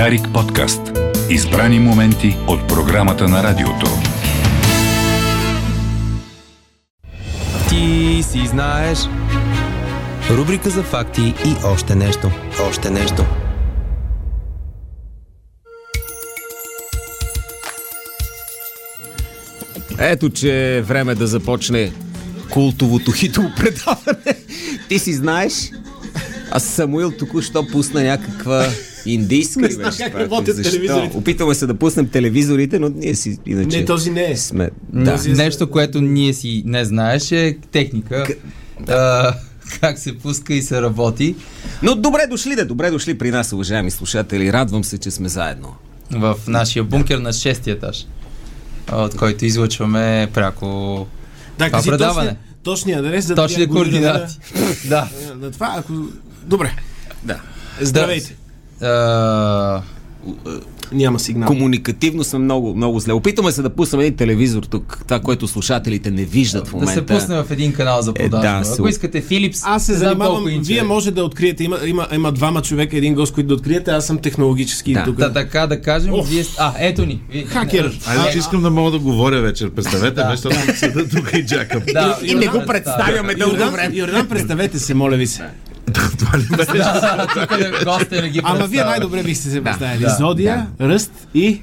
Дарик подкаст. Избрани моменти от програмата на радиото. Ти си знаеш. Рубрика за факти и още нещо. Още нещо. Ето, че е време да започне култовото хитово предаване. Ти си знаеш, а Самуил току-що пусна някаква индийска ли беше как това? работят Защо? телевизорите. Опитваме се да пуснем телевизорите, но ние си иначе Не, този не е. сме... Да, Този е- нещо, което ние си не знаеш е техника. А, как се пуска и се работи. Но добре дошли, да, добре дошли при нас, уважаеми слушатели. Радвам се, че сме заедно. в нашия бункер на шестия етаж, от който излъчваме пряко Да, това предаване. точния, точния адрес, за Точни да го координати. Да. На това, ако... Добре. Да. Здравейте. А, Няма сигнал. Комуникативно сме много, много зле. Опитваме се да пуснем един телевизор тук, това, което слушателите не виждат в да момента. се пусне в един канал за Е, продажба. да, Ако искате Филипс, Аз се занимавам, вие е. може да откриете, има, има, има двама човека, един гост, които да откриете, аз съм технологически Да. тук. Та, така да кажем, Ох. вие... А, ето ни. Вие- Хакер. Айде, че искам да мога да говоря вечер. Представете ме, защото седа тук и чакам. Да, И не го представяме дълго време. Йордан, представете се, моля ви се. Това ли ги Ама вие най-добре бихте се представили. Зодия, ръст и...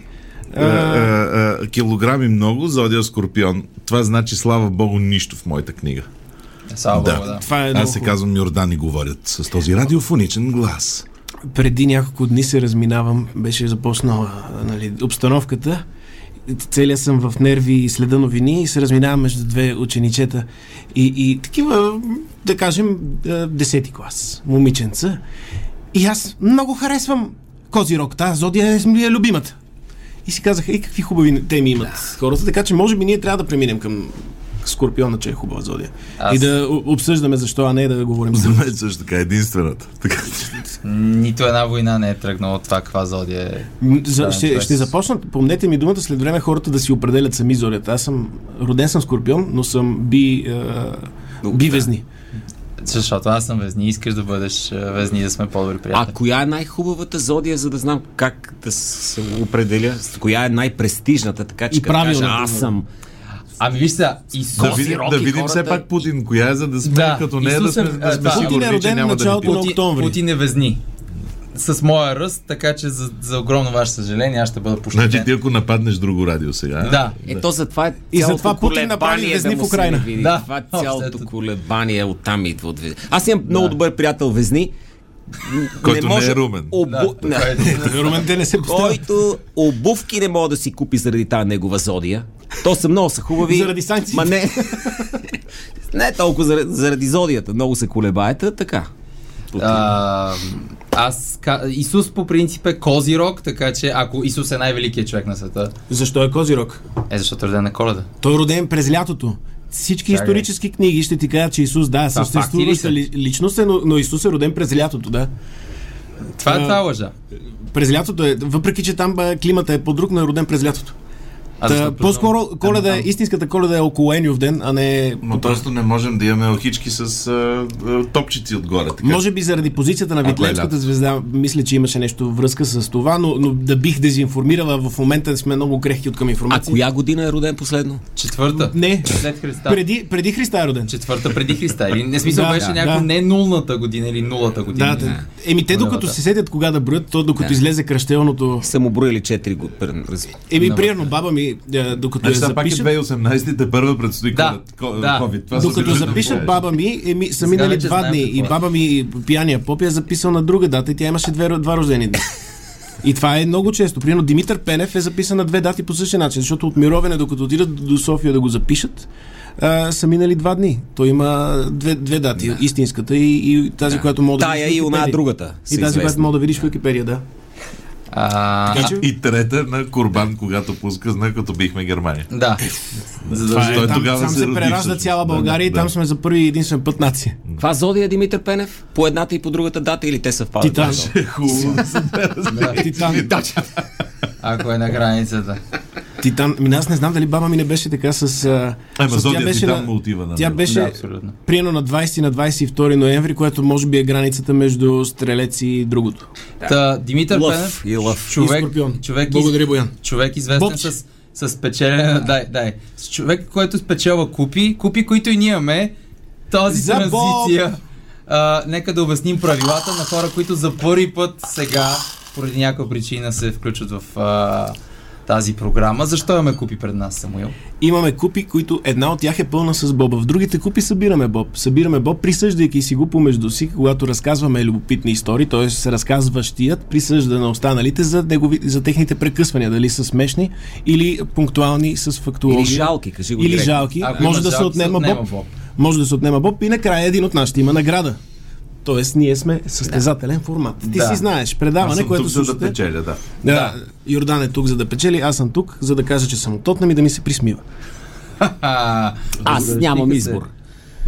Е, е, е, Килограми много, зодия Скорпион. Това значи, слава богу, нищо в моята книга. Слава Да. Богу, да. Това е Аз се казвам Йордан и говорят с този радиофоничен глас. преди няколко дни се разминавам, беше започнала нали, обстановката. Целия съм в нерви и следа новини и се разминавам между две ученичета. И, и такива, да кажем, десети клас, момиченца. И аз много харесвам Козирог. Тази зодия е, ми е любимата. И си казах, ей, какви хубави теми имат хората, така че може би ние трябва да преминем към Скорпиона, че е хубава зодия. Аз- И да обсъждаме защо, а не да говорим За мен също така е единствената. Така, че- Нито една война не е тръгнала от това каква зодия е. За, ще, това е ще с- започнат, помнете ми думата, след време хората да си определят сами зорята. Аз съм, роден съм скорпион, но съм би, е, бивезни. Защото аз съм везни, искаш да бъдеш а, везни, да сме по-добри А приятели. коя е най-хубавата зодия, за да знам как да се определя? Коя е най-престижната, така че И кажа, аз съм Ами виж сега, Исус... да видим, да видим все пак Путин, коя е, за да сме Да, като нея, да Исус е- сме, да сме е сигурни, че роден няма да началото ни на бие. Путин, октомври. Путин е везни. С моя ръст, така че за, за огромно ваше съжаление аз ще бъда пощаден. Значи ти ако нападнеш друго радио сега. Да. Ето затова е И затова Путин направи везни да в не види. Да. Това е цялото колебание оттам идва от везни. Аз имам много добър приятел Везни. Който не е Румен. Обу... Да, не. това е- Румен не се поставя. който обувки не може да си купи заради тази негова зодия. То са много са хубави. Заради санкциите. Ма не. не толкова заради, заради зодията. Много се колебаете, така. А, аз, Исус по принцип е Козирог, така че ако Исус е най-великият човек на света, Защо е Козирог? е защото е роден на коледа. Той е роден през лятото. Всички Чакай. исторически книги ще ти кажат, че Исус, да, съществуваща ли, личност е, но, но Исус е роден през лятото, да. Това е А, това лъжа. През лятото е, въпреки че там климата е по-друг, но е роден през лятото. А Та, по-скоро коледа, е, истинската коледа е около Ениов ден, а не... Но просто не можем да имаме охички с а, а, топчици отгоре. Така. Може би заради позицията на е Витлевската звезда, мисля, че имаше нещо връзка с това, но, но да бих дезинформирала, в момента сме много крехки от към А информация. коя година е роден последно? Четвърта. Не, След Христа. преди, преди Христа е роден. Четвърта преди Христа. Или не смисъл Да, беше да, някакво да. не нулната година или нулата година. Да, да. Еми те докато се сетят кога да броят, то докато Да. излезе кръщелното... Са му броили 4 години. Еми, примерно, баба ми, е, докато я Значи, сега пак е запишат, 2018 те първа предстои Да, COVID. да. COVID. Това докато запишат баба ми, еми, са минали два дни и е. баба ми, пияния поп, е записал на друга дата и тя имаше две, два рождени дни. И това е много често. Примерно Димитър Пенев е записан на две дати по същия начин, защото от Мировене, докато отидат до София да го запишат, а, са минали два дни. Той има две, две дати. Истинската и, и тази, която мога да Тая видиш и Википедия. другата. И тази, която известни. мога да видиш в Википедия, да. А, Така че- И трета на Курбан, когато пуска знак, като бихме Германия. да. Това е, Той там, тогава там се се, преражда всъщност. цяла Да, България и да. там сме за първи и единствен път нация. Каква зодия Димитър Пенев? По едната и по другата дата или те съвпадат? Титан. Е хубаво. Титан. Ако е на границата. Титан. Ми, аз не знам дали баба ми не беше така с... а, Ама Зодия Титан му отива на Тя беше Да, абсолютно. приено на 20 и на 22 ноември, което може би е границата между стрелец и другото. Та, Димитър Лъв Пенев, и лъв. И човек, Скорпион. човек, Благодаря, Боян. човек известен Бобче. с, с печелене, дай, дай, с човек, който спечелва купи, купи, които и ние имаме, тази За транзиция. А, нека да обясним правилата на хора, които за първи път сега, поради някаква причина, се включват в а, тази програма. Защо имаме купи пред нас, Самуил? Имаме купи, които една от тях е пълна с боба. В другите купи събираме боб. Събираме боб, присъждайки си го помежду си, когато разказваме любопитни истории, т.е. разказващият присъжда на останалите за, негови, за техните прекъсвания, дали са смешни или пунктуални с фактология. Или жалки, кажи го Или директно. жалки. Ако Може да се жалки, отнема боб. боб. Може да се отнема боб и накрая един от нашите има награда. Тоест, ние сме състезателен формат. Ти Да. си знаеш, Аз предаване, съм което тук, за да слушате. печеля, да. Да, Йордан е тук, за да печели, аз съм тук, за да кажа, че съм от Тотнам и да ми се присмива. Аз нямам избор.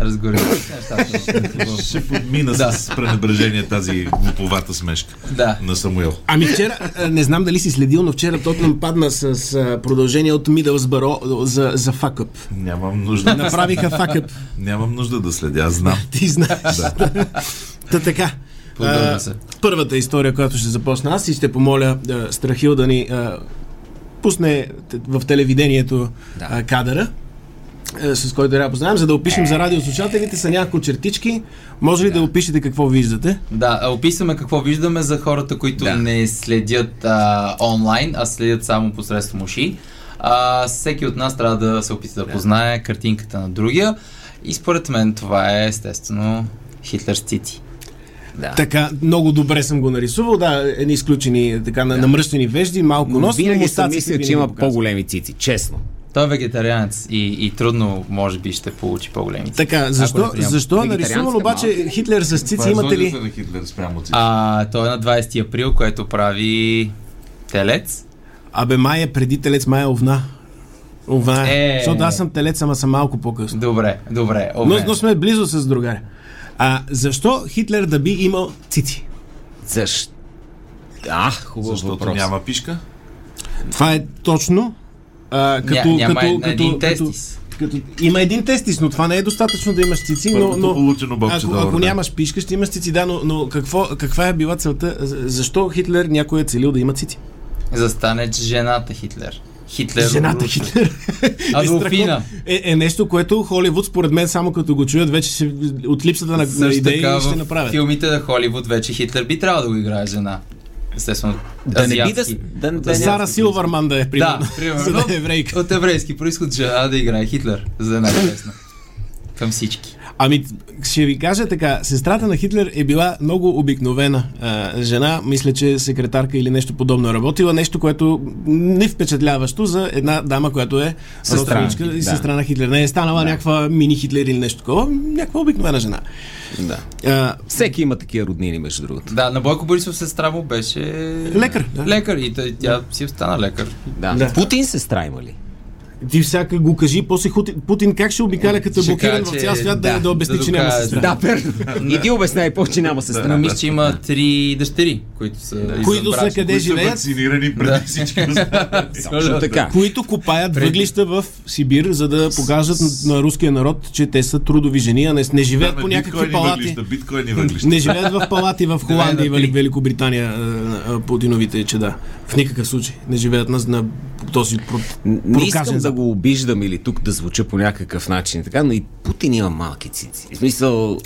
Разгоря се нещата. Ще подмина Да. с пренебрежение тази глуповата смешка Да. на Самуил. Ами вчера, а, не знам дали си следил, но вчера Тотнам падна с продължение от Мидълсбъро за, за факъп. Нямам нужда. Направиха факъп. Нямам нужда да следя, аз знам. Ти знаеш. Та така. А, се. Първата история, която ще започна аз и ще помоля а, Страхил да ни а, пусне в телевидението а, кадъра, с който трябва да познаем, за да опишем за радиослушателите са няколко чертички. Може ли да опишете какво виждате? Да, описваме какво виждаме за хората, които Да. не следят а, онлайн, а следят само посредством уши. А, всеки от нас трябва да се опита да познае картинката на другия. И според мен това е естествено Хитлер с цици. Да. Така, много добре съм го нарисувал. Да, едни изключени, така, на, намръщени вежди, малко Но нос. но винаги съм мустаците мислил, винаги че има по-големи цици, честно. Той е вегетарианец и, и трудно, може би, ще получи по-големи. Така, защо, не приема. защо е нарисуван обаче Хитлер с цици? Имате ли? на Хитлер спрямо цици? А, той е на 20 април, което прави телец. Абе, май е преди телец, май е овна. Овна е. Е. Защото аз съм телец, ама съм малко по-късно. Добре, добре. Но, но сме близо с другаря. А защо Хитлер да би имал цици? Защо? А, хубаво Защото въпрос. няма пишка? Това е точно а, като, Ня, няма като, като, един като, тестис. като, има един тестис, но това не е достатъчно да имаш цици, но, но получено бобче, ако, добър ако нямаш пишка, ще имаш цици, да, но, но какво, каква е била целта? Защо Хитлер някой е целил да има цици? За да стане жената Хитлер. Хитлер. Жената Хитлер. Адолфина. Е, е нещо, което Холивуд, според мен, само като го чуят, вече ще, от липсата на, на идеи така ще в направят. филмите на Холивуд вече Хитлер би трябвало да го играе жена. Естествено, Да не би да... да, да, Сара Силвърман да е, примерно. Да, примерно. За да е еврейка. От еврейски происход жена да играе Хитлер, за да е най-лесно. Към всички. Ами, ще ви кажа така, сестрата на Хитлер е била много обикновена а, жена, мисля, че секретарка или нещо подобно е работила, нещо, което не впечатляващо за една дама, която е Сестра, родственичка и да. сестра на Хитлер. Не е станала Да. някаква мини Хитлер или нещо такова, някаква обикновена жена. Да. А, Всеки има такива роднини, между другото. Да, на Бойко Борисов сестра му беше... Лекар, да. Лекар и тя, тя си остана лекар. Да. Да. Путин сестра има ли? Ти всяка го кажи, после Хути- Путин как ще обикаля като е блокиран в цял свят да, да, да обясни, да че няма сестра. Да, верно. И ти обясняй повече, че няма сестра. Но мисля, че има три дъщери, които са Които са къде Които са живеят? вакцинирани преди всички така. които копаят Преди. въглища в Сибир, за да покажат на, руския народ, че те са трудови жени, а не, живеят по някакви палати. Не живеят в палати в Холандия и Великобритания, Путиновите чеда. В никакъв случай. Не живеят на този про- Не искам да го обиждам или тук да звуча по някакъв начин, така, но и Путин има малки цици. В смисъл,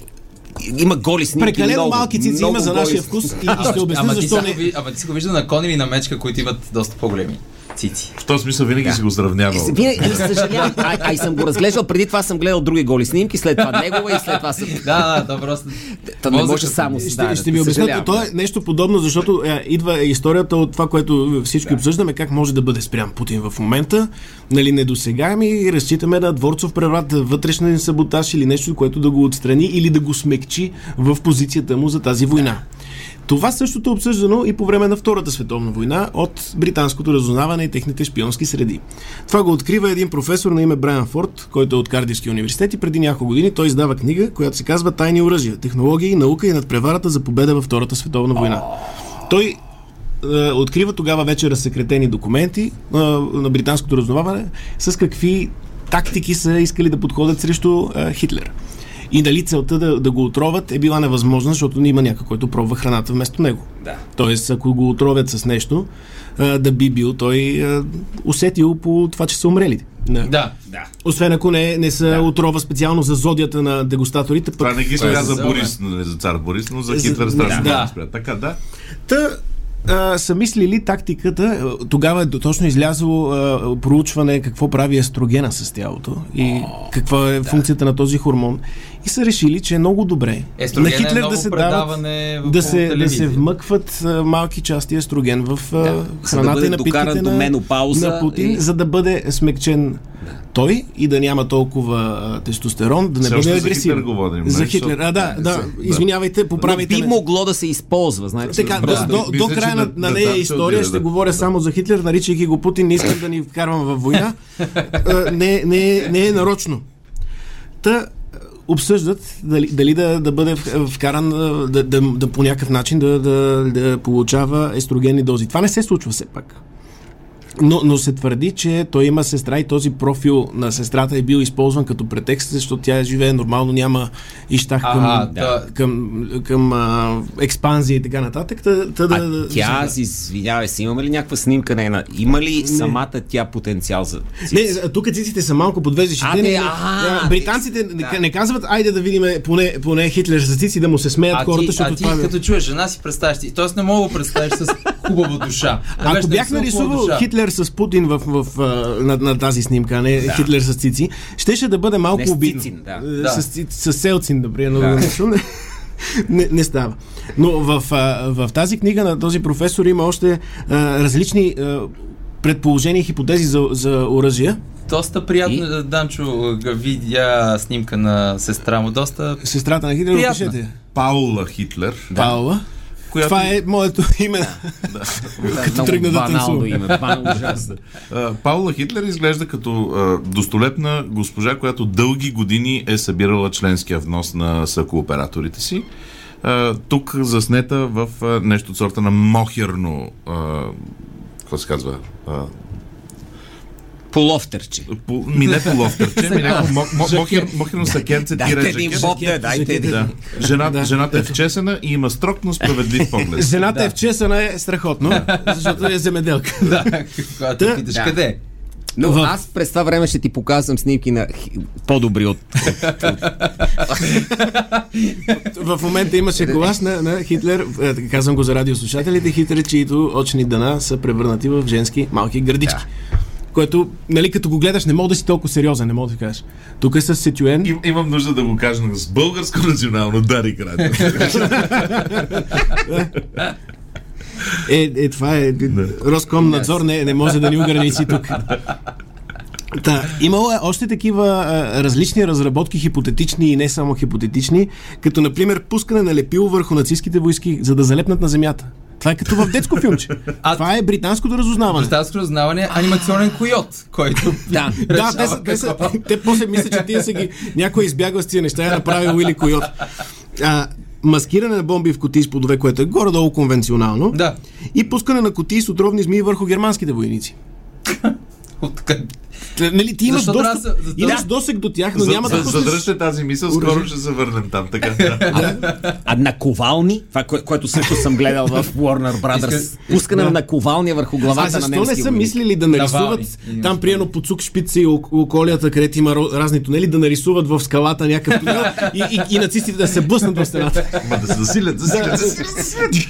има голи снимки. Прекалено много, малки цици много има за голи нашия снимки. вкус и, и ще обясня ама, ти защо си го не. ама ти си го виждал на кон или на мечка, които имат доста по-големи цици. В този смисъл винаги си го сравнявал. Винаги, ами, съжалявам, а, а, и съм го разглеждал, преди това съм гледал други голи снимки, след това негова и след това съм... Да, да, то просто... То не може само Ще, с да, ще ви обясня, то е нещо подобно, защото е, идва историята от това, което всички обсъждаме, как може да бъде спрян Путин в момента. Нали, недосегаеми и разчитаме на дворцов преврат, вътрешен саботаж или нещо, което да го отстрани или да го смекчи в позицията му за тази война. Това същото е обсъждано и по време на Втората световна война от британското разузнаване и техните шпионски среди. Това го открива един професор на име Брайан Форд, който е от Кардивския университет и преди няколко години той издава книга, която се казва Тайни оръжия, технологии, наука и надпреварата за победа във Втората световна война. Той е, открива тогава вече разсекретени документи е, на британското разноваване с какви тактики са искали да подходят срещу е, Хитлер. И дали целта да, да го отровят е била невъзможна, защото има някой, който пробва храната вместо него. Да. Тоест, ако го отровят с нещо, да би бил той усетил по това, че са умрели. Да. Да. Да. Освен ако не, не са да. отрова специално за зодията на дегустаторите. Пък... Това не ги спря за за- Борис, нали, за цар Борис, но за За- Хитлер страшно да. спря. Така, да. Та, а, са мислили тактиката, тогава е точно излязло а, проучване какво прави естрогена с тялото и каква е функцията на този хормон. И са решили, че е много добре Естроген е много предаване в- да се, да се телевизия. вмъкват а, малки части естроген в да храната бъде и напитките на, менопауза на Путин, и- за да бъде смекчен той и да няма толкова а, тестостерон, да не Все бъде още за агресивен. Хитлер говорим, За нали? Хитлер, а да, да, Да. извинявайте, Но поправите би ме. могло да се използва, знаете. Така, Да. да, до, Мисля, до края на, на- на на нея ще история отиде, ще да. говоря само за Хитлер, наричайки го Путин, не искам да ни вкарвам във война. Не, не, не е нарочно. Та обсъждат дали, дали да, да бъде вкаран да, да, да по някакъв начин да, да, да получава естрогенни дози. Това не се случва все пак. Но, но се твърди, че той има сестра и този профил на сестрата е бил използван като претекст, защото тя живее нормално, няма ищах към, Ага, да. към, към а, експанзия и така нататък. Та, та, А да- тя, да- си извинявай се, имаме ли някаква снимка нейна? Има ли самата тя потенциал за Не, а тук циците са малко подвеждащи. А, Те не, не, а, а, британците да. не, не казват, айде да видим поне, поне Хитлер с цици, да му се смеят А хората, ти, защото а ти това... е- като чуеш жена си представяш. Тоест не мога да представиш с хубава душа. Ако бях нарисувал душа. Хитлер с Путин в, в, в, на, на тази снимка, а не да. Хитлер с цици, щеше да бъде малко с обидно. Да. Е, Да. С, ци- с Селцин, например. но Да. нещо не, не, става. Но в, в тази книга на този професор има още а, различни а, предположения и хипотези за, за оръжия. Доста приятно, И? Данчо, га видя снимка на сестра му. Доста Сестрата на Хитлер, Приятна. опишете. Паула Хитлер, Паула. Която Това е моето име. Като тръгна да банално танцува. име. Банално ужасно. Паула Хитлер изглежда като а, достолепна госпожа, която дълги години е събирала членския внос на съкооператорите си. А, тук заснета в а, нещо от сорта на мохерно а, какво се казва? А, Половтерче. по, ми не половтърче, ми мохер, мохерно сакенце тире Дайте един жакет. боб, да, дайте един. Да. Жена, Жената е вчесена и има строг, но справедлив поглед. Жената е вчесана е страхотно, защото е земеделка. да, когато Да. питаш Да. къде. Но В- аз през това време ще ти показвам снимки на по-добри от... В момента имаше колаж на, на Хитлер, е, казвам го за радиослушателите, Хитлер, чието очни дъна са превърнати в женски малки гърдички. Което, нали, като го гледаш, не мога да си толкова сериозен, не мога да кажеш. Тук е с Сетюен. Им, имам нужда да го кажа с българско национално Дарик Радио. Е, е, това е. Роскомнадзор не, не може да ни ограничи тук. Та, имало е още такива а, различни разработки, хипотетични и не само хипотетични, като например пускане на лепило върху нацистските войски, за да залепнат на земята. Това е като в детско филмче. А- Това е британското разузнаване. Британско разузнаване е анимационен койот, който Да. Да, те, са, те, са, те после мислят, че тия са ги... Някой избягва с тия неща е направил Уили Койот. А, маскиране на бомби в кутии с плодове, което е горе-долу конвенционално. Да. И пускане на кутии с отровни змии върху германските войници. От къде- Т- Нали, ти имаш, достъп, да имаш досег до тях, но За- няма за- да пуснеш... Задръжте тази мисъл, скоро ще се върнем там. Така, да. А наковални, това, кое, което също съм гледал в Warner Brothers, пускане на наковалния върху А главата на защо не немски са мислили да нарисуват Или там, приено по цук шпица и ок- околията, където има разни тунели, да нарисуват в скалата някакъв тунел и, и, и нацистите да се блъснат в стената. Ма да се засилят, засилят, засилят.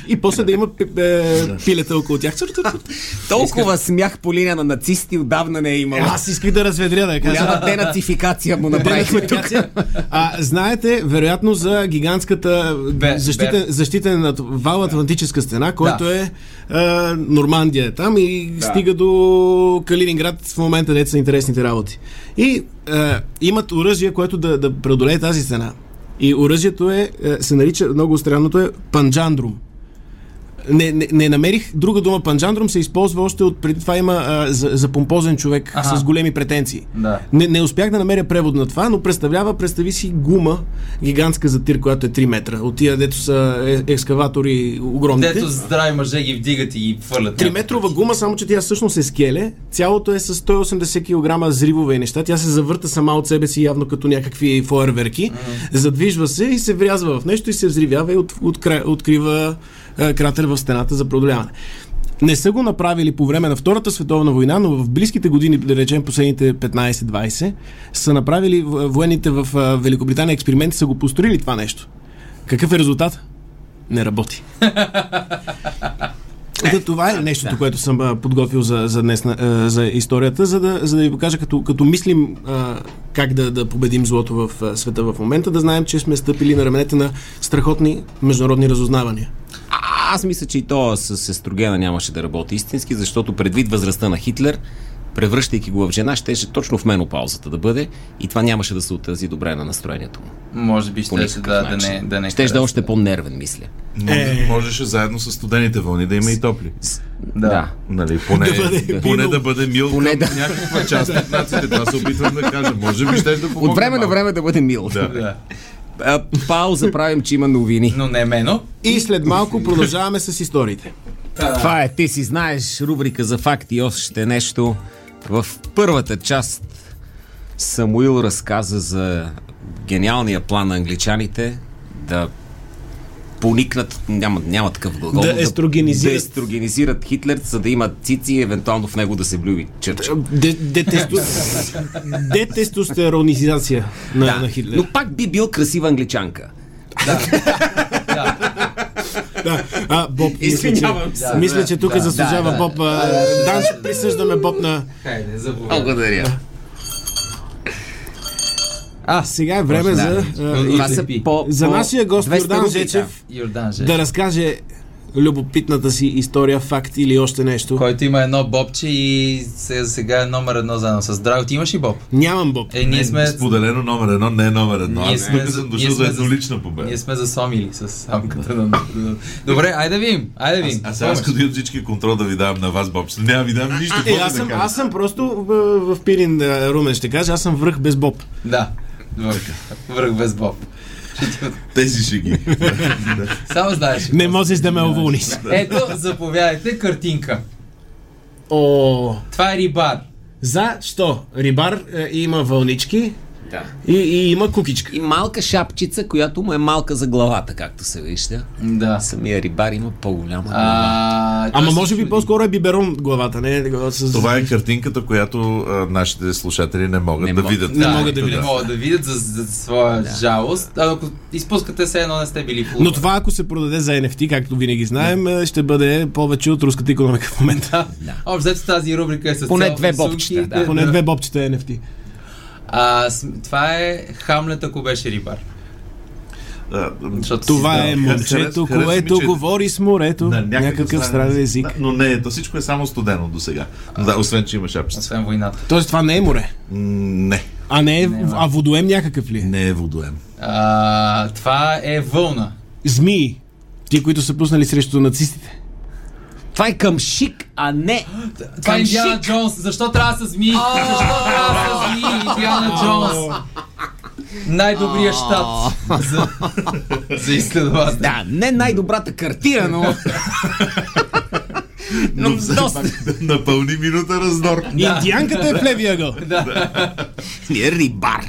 И после да има пи- е, пилета около тях. Толкова смях по линия на нацисти отдавна не е имало. Аз исках да разведря да кажа. Голяма денацификация му направихме тук. А, знаете, вероятно, за гигантската Бе- защитен, бе- защитен над вал Атлантическа стена, който Да. е а, Нормандия е там и да. стига до Калининград в момента, дето са интересните работи. И а, имат оръжие, което да, да преодолее тази стена. И оръжието е, е, се нарича, много странното е панджандрум. Не, не, не намерих друга дума. Панджандрум се използва още от преди това има а, за, за помпозен човек Аха. с големи претенции. Да. Не, не успях да намеря превод на това, но представлява, представи си гума, гигантска за тир, която е 3 метра. От тия, дето са е, екскаватори огромните. Дето здрави мъже ги вдигат и ги фърлят. 3 метрова гума, само че тя всъщност е скеле. Цялото е с 180 кг зривове и неща. Тя се завърта сама от себе си, явно като някакви фойерверки. Задвижва се и се врязва в нещо и се взривява и от, откра, открива е, кратер в стената за преодоляване. Не са го направили по време на Втората световна война, но в близките години, да речем последните 15-20, са направили военните в а, Великобритания експерименти, са го построили това нещо. Какъв е резултат? Не работи. Да, това е нещото, което съм а, подготвил за, за днес, за историята, за да, за да ви покажа, като, като мислим а, как да, да победим злото в света в момента, да знаем, че сме стъпили на раменете на страхотни международни разузнавания. Аз мисля, че и то с естрогена нямаше да работи истински, защото предвид възрастта на Хитлер, превръщайки го в жена, щеше точно в менопаузата да бъде и това нямаше да се отрази добре на настроението му. Може би ще никакъв да, да не, да не Щеше да е още по-нервен, мисля. Може, можеше заедно с студените вълни да има и топли. Да. Нали, поне, Да бъде поне мил. да бъде мил Поне към да- някаква част от нациите. Това се опитвам да кажа. Може би ще да помогне От време на време да бъде мил. Да. Да. А, пауза правим, че има новини. Но не мено. И след малко продължаваме с историите. Това е, ти си знаеш, рубрика за факти и още нещо. В първата част Самуил разказа за гениалния план на англичаните да поникнат, няма, няма такъв глагол, Да естрогенизират. да естрогенизират Хитлер, за да имат цици и евентуално в него да се влюби чърча. Де- детесто... Детестостеронизация на, на Хитлер. Но пак би бил красива англичанка. Да. А, Боб, мисля, че, се. мисля, че тук Да, заслужава да, да. Боб. а, Дан, ще присъждаме Боб на... Хайде. Благодаря. А, сега е време за, а, Това и- са по, за нашия гост 200 Йордан Жечев Йордан Же. да разкаже любопитната си история, факт или още нещо. Който има едно бобче и се- сега е номер едно заедно с Драго. Ти имаш ли боб? Нямам Боб. Е, ние сме... Споделено номер едно, не е номер едно. Ние Аз сме тук за- съм дошъл за сме за- еднолична победа. Ние сме засомили с самката на... Добре, айде да видим. Айде да видим. А сега аз като имам всички контрол да ви давам на вас, Боб. Няма да ви дам нищо. Е, какво аз да съм, кажа. аз съм просто в, в Пирин а, Румен, ще кажа, аз съм връх без Боб. Да. Върх, върх без боб. Тези ще ги. Само знаеш. Не можеш да ме уволниш. Ето, заповядайте, картинка. О, Това е рибар. защо? Рибар е, има вълнички Да. и, и има кукичка. И малка шапчица, която му е малка за главата, както се вижда. Да. Самия рибар има по-голяма глава. А, Ама може би по-скоро е биберон главата, не? С... Това е картинката, която а, нашите слушатели не могат Не да мог- видят. Не Да, могат да не видят. могат да видят за, за своя жалост. А ако изпускате се едно, не сте били в Но това, ако се продаде за NFT, както винаги знаем, е, ще бъде повече от руската економика в момента. Да. Общо тази рубрика е с Поне цел две бобчета, да. Поне две бобчета NFT. А, това е Хамлет, ако беше рибар. Защото Това си е момчето, което че- говори с морето. на Някакъв странен език. Да, но не, то всичко е само студено до сега. Да, освен, че има шапчица. Освен войната. Тоест това не е море. Не, А не е, Не, а водоем някакъв ли? е? не е водоем. А, това е вълна. Змии. Ти, които са пуснали срещу нацистите. Това е към шик, а не Това е към Индиана шик. Джонс. Защо трябва да са змии? Защо трябва да са змии? Индиана Джонс. Най-добрият щат за, за изследовател. Да, не най-добрата картина, но... но доста... Напълни минута раздор. Индианката е в левия ъгъл. Е рибар.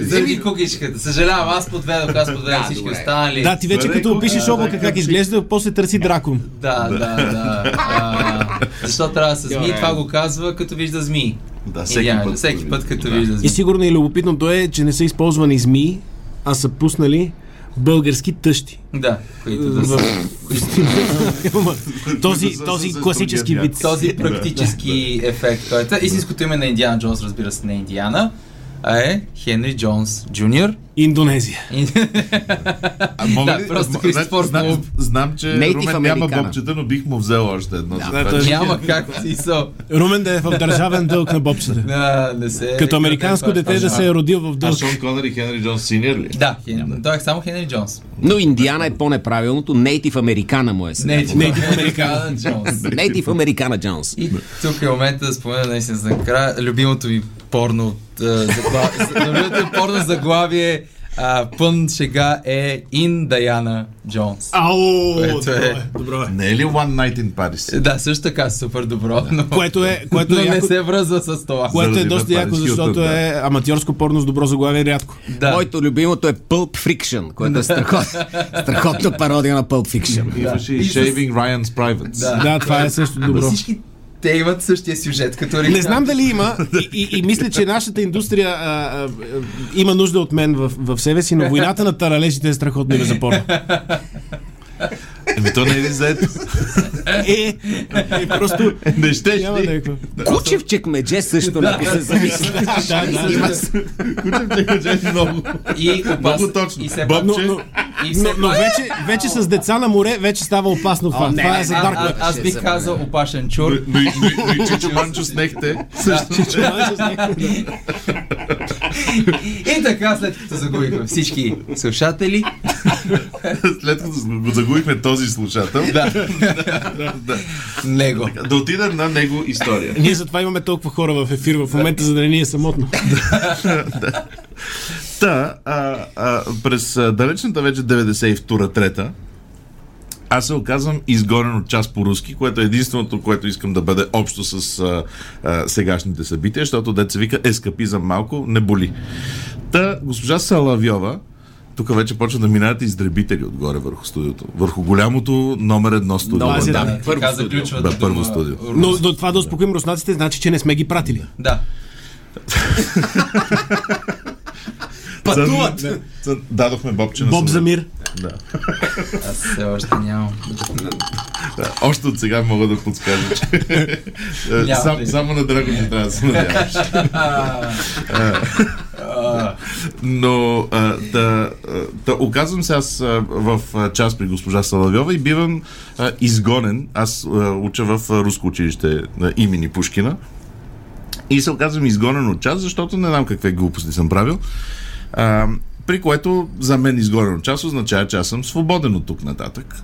Заради кукичката. Съжалявам, аз подведох, аз подведох всички останали. Да, ти вече като опишеш облака как да. изглежда, после търси дракон. Да, да, да. А, защо трябва да са змии? Това го казва като вижда змии. Да, всеки път. всеки път като Да. вижда И змии. сигурно и любопитното е, че не са използвани змии, а са пуснали български тъщи. Да, които да са. този, този с класически вид. Този практически ефект, който е истинското име на Индиана Джонс, разбира се, не е Индиана, а е Хенри Джонс Джуниор Индонезия. А, мога Да, ли? просто м- Христофор знам, знам, че Native Румен няма бобчета, но бих му взел още едно. за това, че- Няма как си со. Румен да е в държавен дълг на бобчета. Да, не се. Като американско дете да се е родил в А дълг. Шон Конър и Хенри Джон Синьор ли? Да, той е само Хенри Джонс. Но Индиана е по-неправилното. Native Americana му е сега. Native Americana Джонс. Native Americana Jones. И тук е момента да спомена наистина за накрая любимото ми порно а, загла- любимото ми порно заглавие а, пън шега е Ин Даяна Джонс. Ау, Което добро е. е, добро е. Не е ли One Night in Paris? Да, също така супер добро, но, Което е, което но е не яко, се връзва с това. което е Заради доста на яко, Paris защото да. е аматьорско порно с добро заглавие рядко. Да. Моето любимото е Pulp Fiction, което е страхот, страхотна пародия на Pulp Fiction. Имаше и Shaving Ryan's Privates. Да. Да, това е също добро. всички те имат същия сюжет като оригинал. Не знам дали има и, и, и мисля, че нашата индустрия а, а, а, има нужда от мен в, в себе си, но войната на таралежите е страхотно име за порно. Еми то не е ли заето? Е, е просто Не щеш няма е. Кучев чекмедже също, ако се замисли. Да, да, с- Кучев те каче много. И. Много точно. И все Боб, пак... Но, вече, вече с деца на море вече става опасно това. Това е за Web. аз бих казал опашен чур. Но, и- и- но и Чичо Манчо с нехте. И така, след като загубихме всички слушатели, След като го загубихме този слушател, да, него. да отидем на него история. Ние затова имаме толкова хора в ефир в момента, за да не ни е самотно. Та, а, а, през далечната вече 92-3 аз се оказвам изгонен от час по-руски, което е единственото, което искам да бъде общо с а, а, сегашните събития, защото деца вика ескапизъм малко, не боли. Та, госпожа Салавьова, тук вече почва да минават издребители отгоре върху студиото. Върху голямото номер едно студио. База, да, да. първо Така студио. Да, първо студио. Но до това да успокоим руснаците, значи, че не сме ги пратили. Да. Пътуват! Дадохме Бобче на Боб самолет. Да. Аз все още нямам. Да, Още от сега мога да подскажа, че сам, само на Драго не трябва да се надяваш. Но а, да, да, оказвам се аз в а, час при госпожа Салавьова и бивам а, изгонен. Аз а, уча в руско училище на имени Пушкина. И се оказвам изгонен от час, защото не знам какви глупости съм правил. А, при което за мен изгонен от час означава, че аз съм свободен от тук нататък.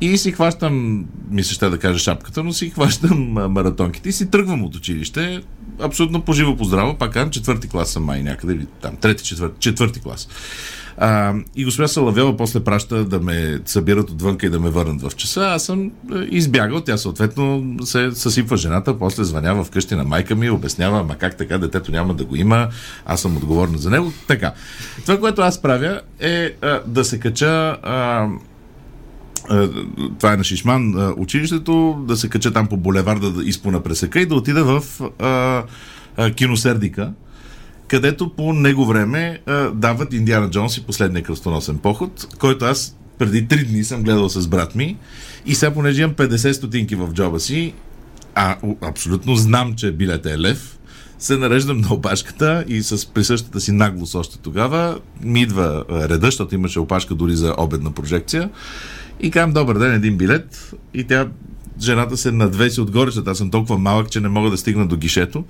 И си хващам, мисля ще да кажа шапката, но си хващам маратонките и си тръгвам от училище. Абсолютно поживо поздраво, пак казвам, четвърти клас съм май някъде, или там, трети, четвърти, четвърти клас. А, и госпожа Салавела после праща да ме събират отвънка и да ме върнат в часа. Аз съм е, избягал. Тя съответно се съсипва жената, после звънява вкъщи на майка ми, обяснява, ма как така, детето няма да го има, аз съм отговорна за него. Така. Това, което аз правя е а, да се кача а, това е на Шишман училището, да се кача там по булеварда да изпона пресека и да отида в а, а, киносердика, където по него време а, дават Индиана Джонс и последния кръстоносен поход, който аз преди три дни съм гледал с брат ми и сега понеже имам 50 стотинки в джоба си, а абсолютно знам, че билета е лев, се нареждам на опашката и с присъщата си наглост още тогава ми идва реда, защото имаше опашка дори за обедна прожекция и казвам, добър ден, един билет. И тя, жената се надвеси отгоре, защото аз съм толкова малък, че не мога да стигна до гишето.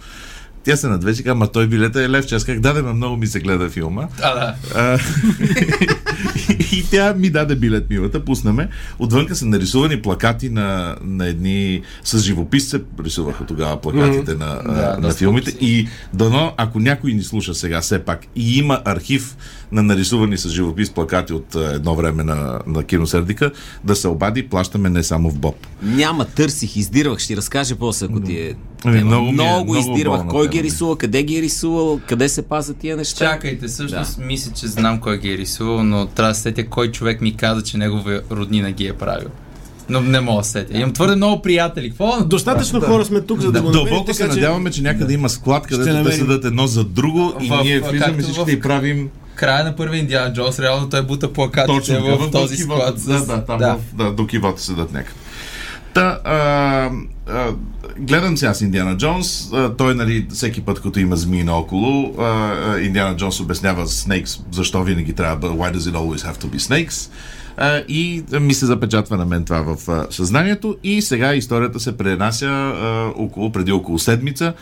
Тя се надвеси и казва, ма той билета е лев, че аз как ма много ми се гледа филма. А, да. И тя ми даде билет, милата, пусна ме. Отвънка са нарисувани плакати на, на едни... С живопис се рисуваха тогава плакатите на, Да, да, на доста филмите. И дано, ако някой ни слуша сега все пак и има архив на нарисувани с живопис плакати от едно време на, на киносердика, да се обади, плащаме не само в Боб. Няма, търсих, издирвах, ще ти разкажа после, ако ти е... Ами, тема. много ми е- много, много издирвах. болна Кой тема ги е рисувал, къде ги е рисувал, къде се пазят тия неща. Чакайте, всъщност да. мисля, че знам кой ги е рисувал, но трябва да сетя кой човек ми каза, че неговия роднина ги е правил. Но не мога да сетя. Имам твърде много приятели. Какво? Достатъчно хора сме тук, за да го намерим, Дълбоко се така че- надяваме, че някъде има склад, където те седат едно за друго и В- ние в- влизаме всичките в- и правим Края на първия Индиана Джонс, реално той бута плакатите Точно, в, този до кивота. склад. с- Да, да, там да. В, да, до седат някъде. Та, а, гледам сега с Индиана Джонс. Той, нали, всеки път, като има змии наоколо, Индиана Джонс обяснява Snakes, защо винаги трябва, why does it always have to be snakes? И ми се запечатва на мен това в съзнанието. И сега историята се пренася около, преди около седмица.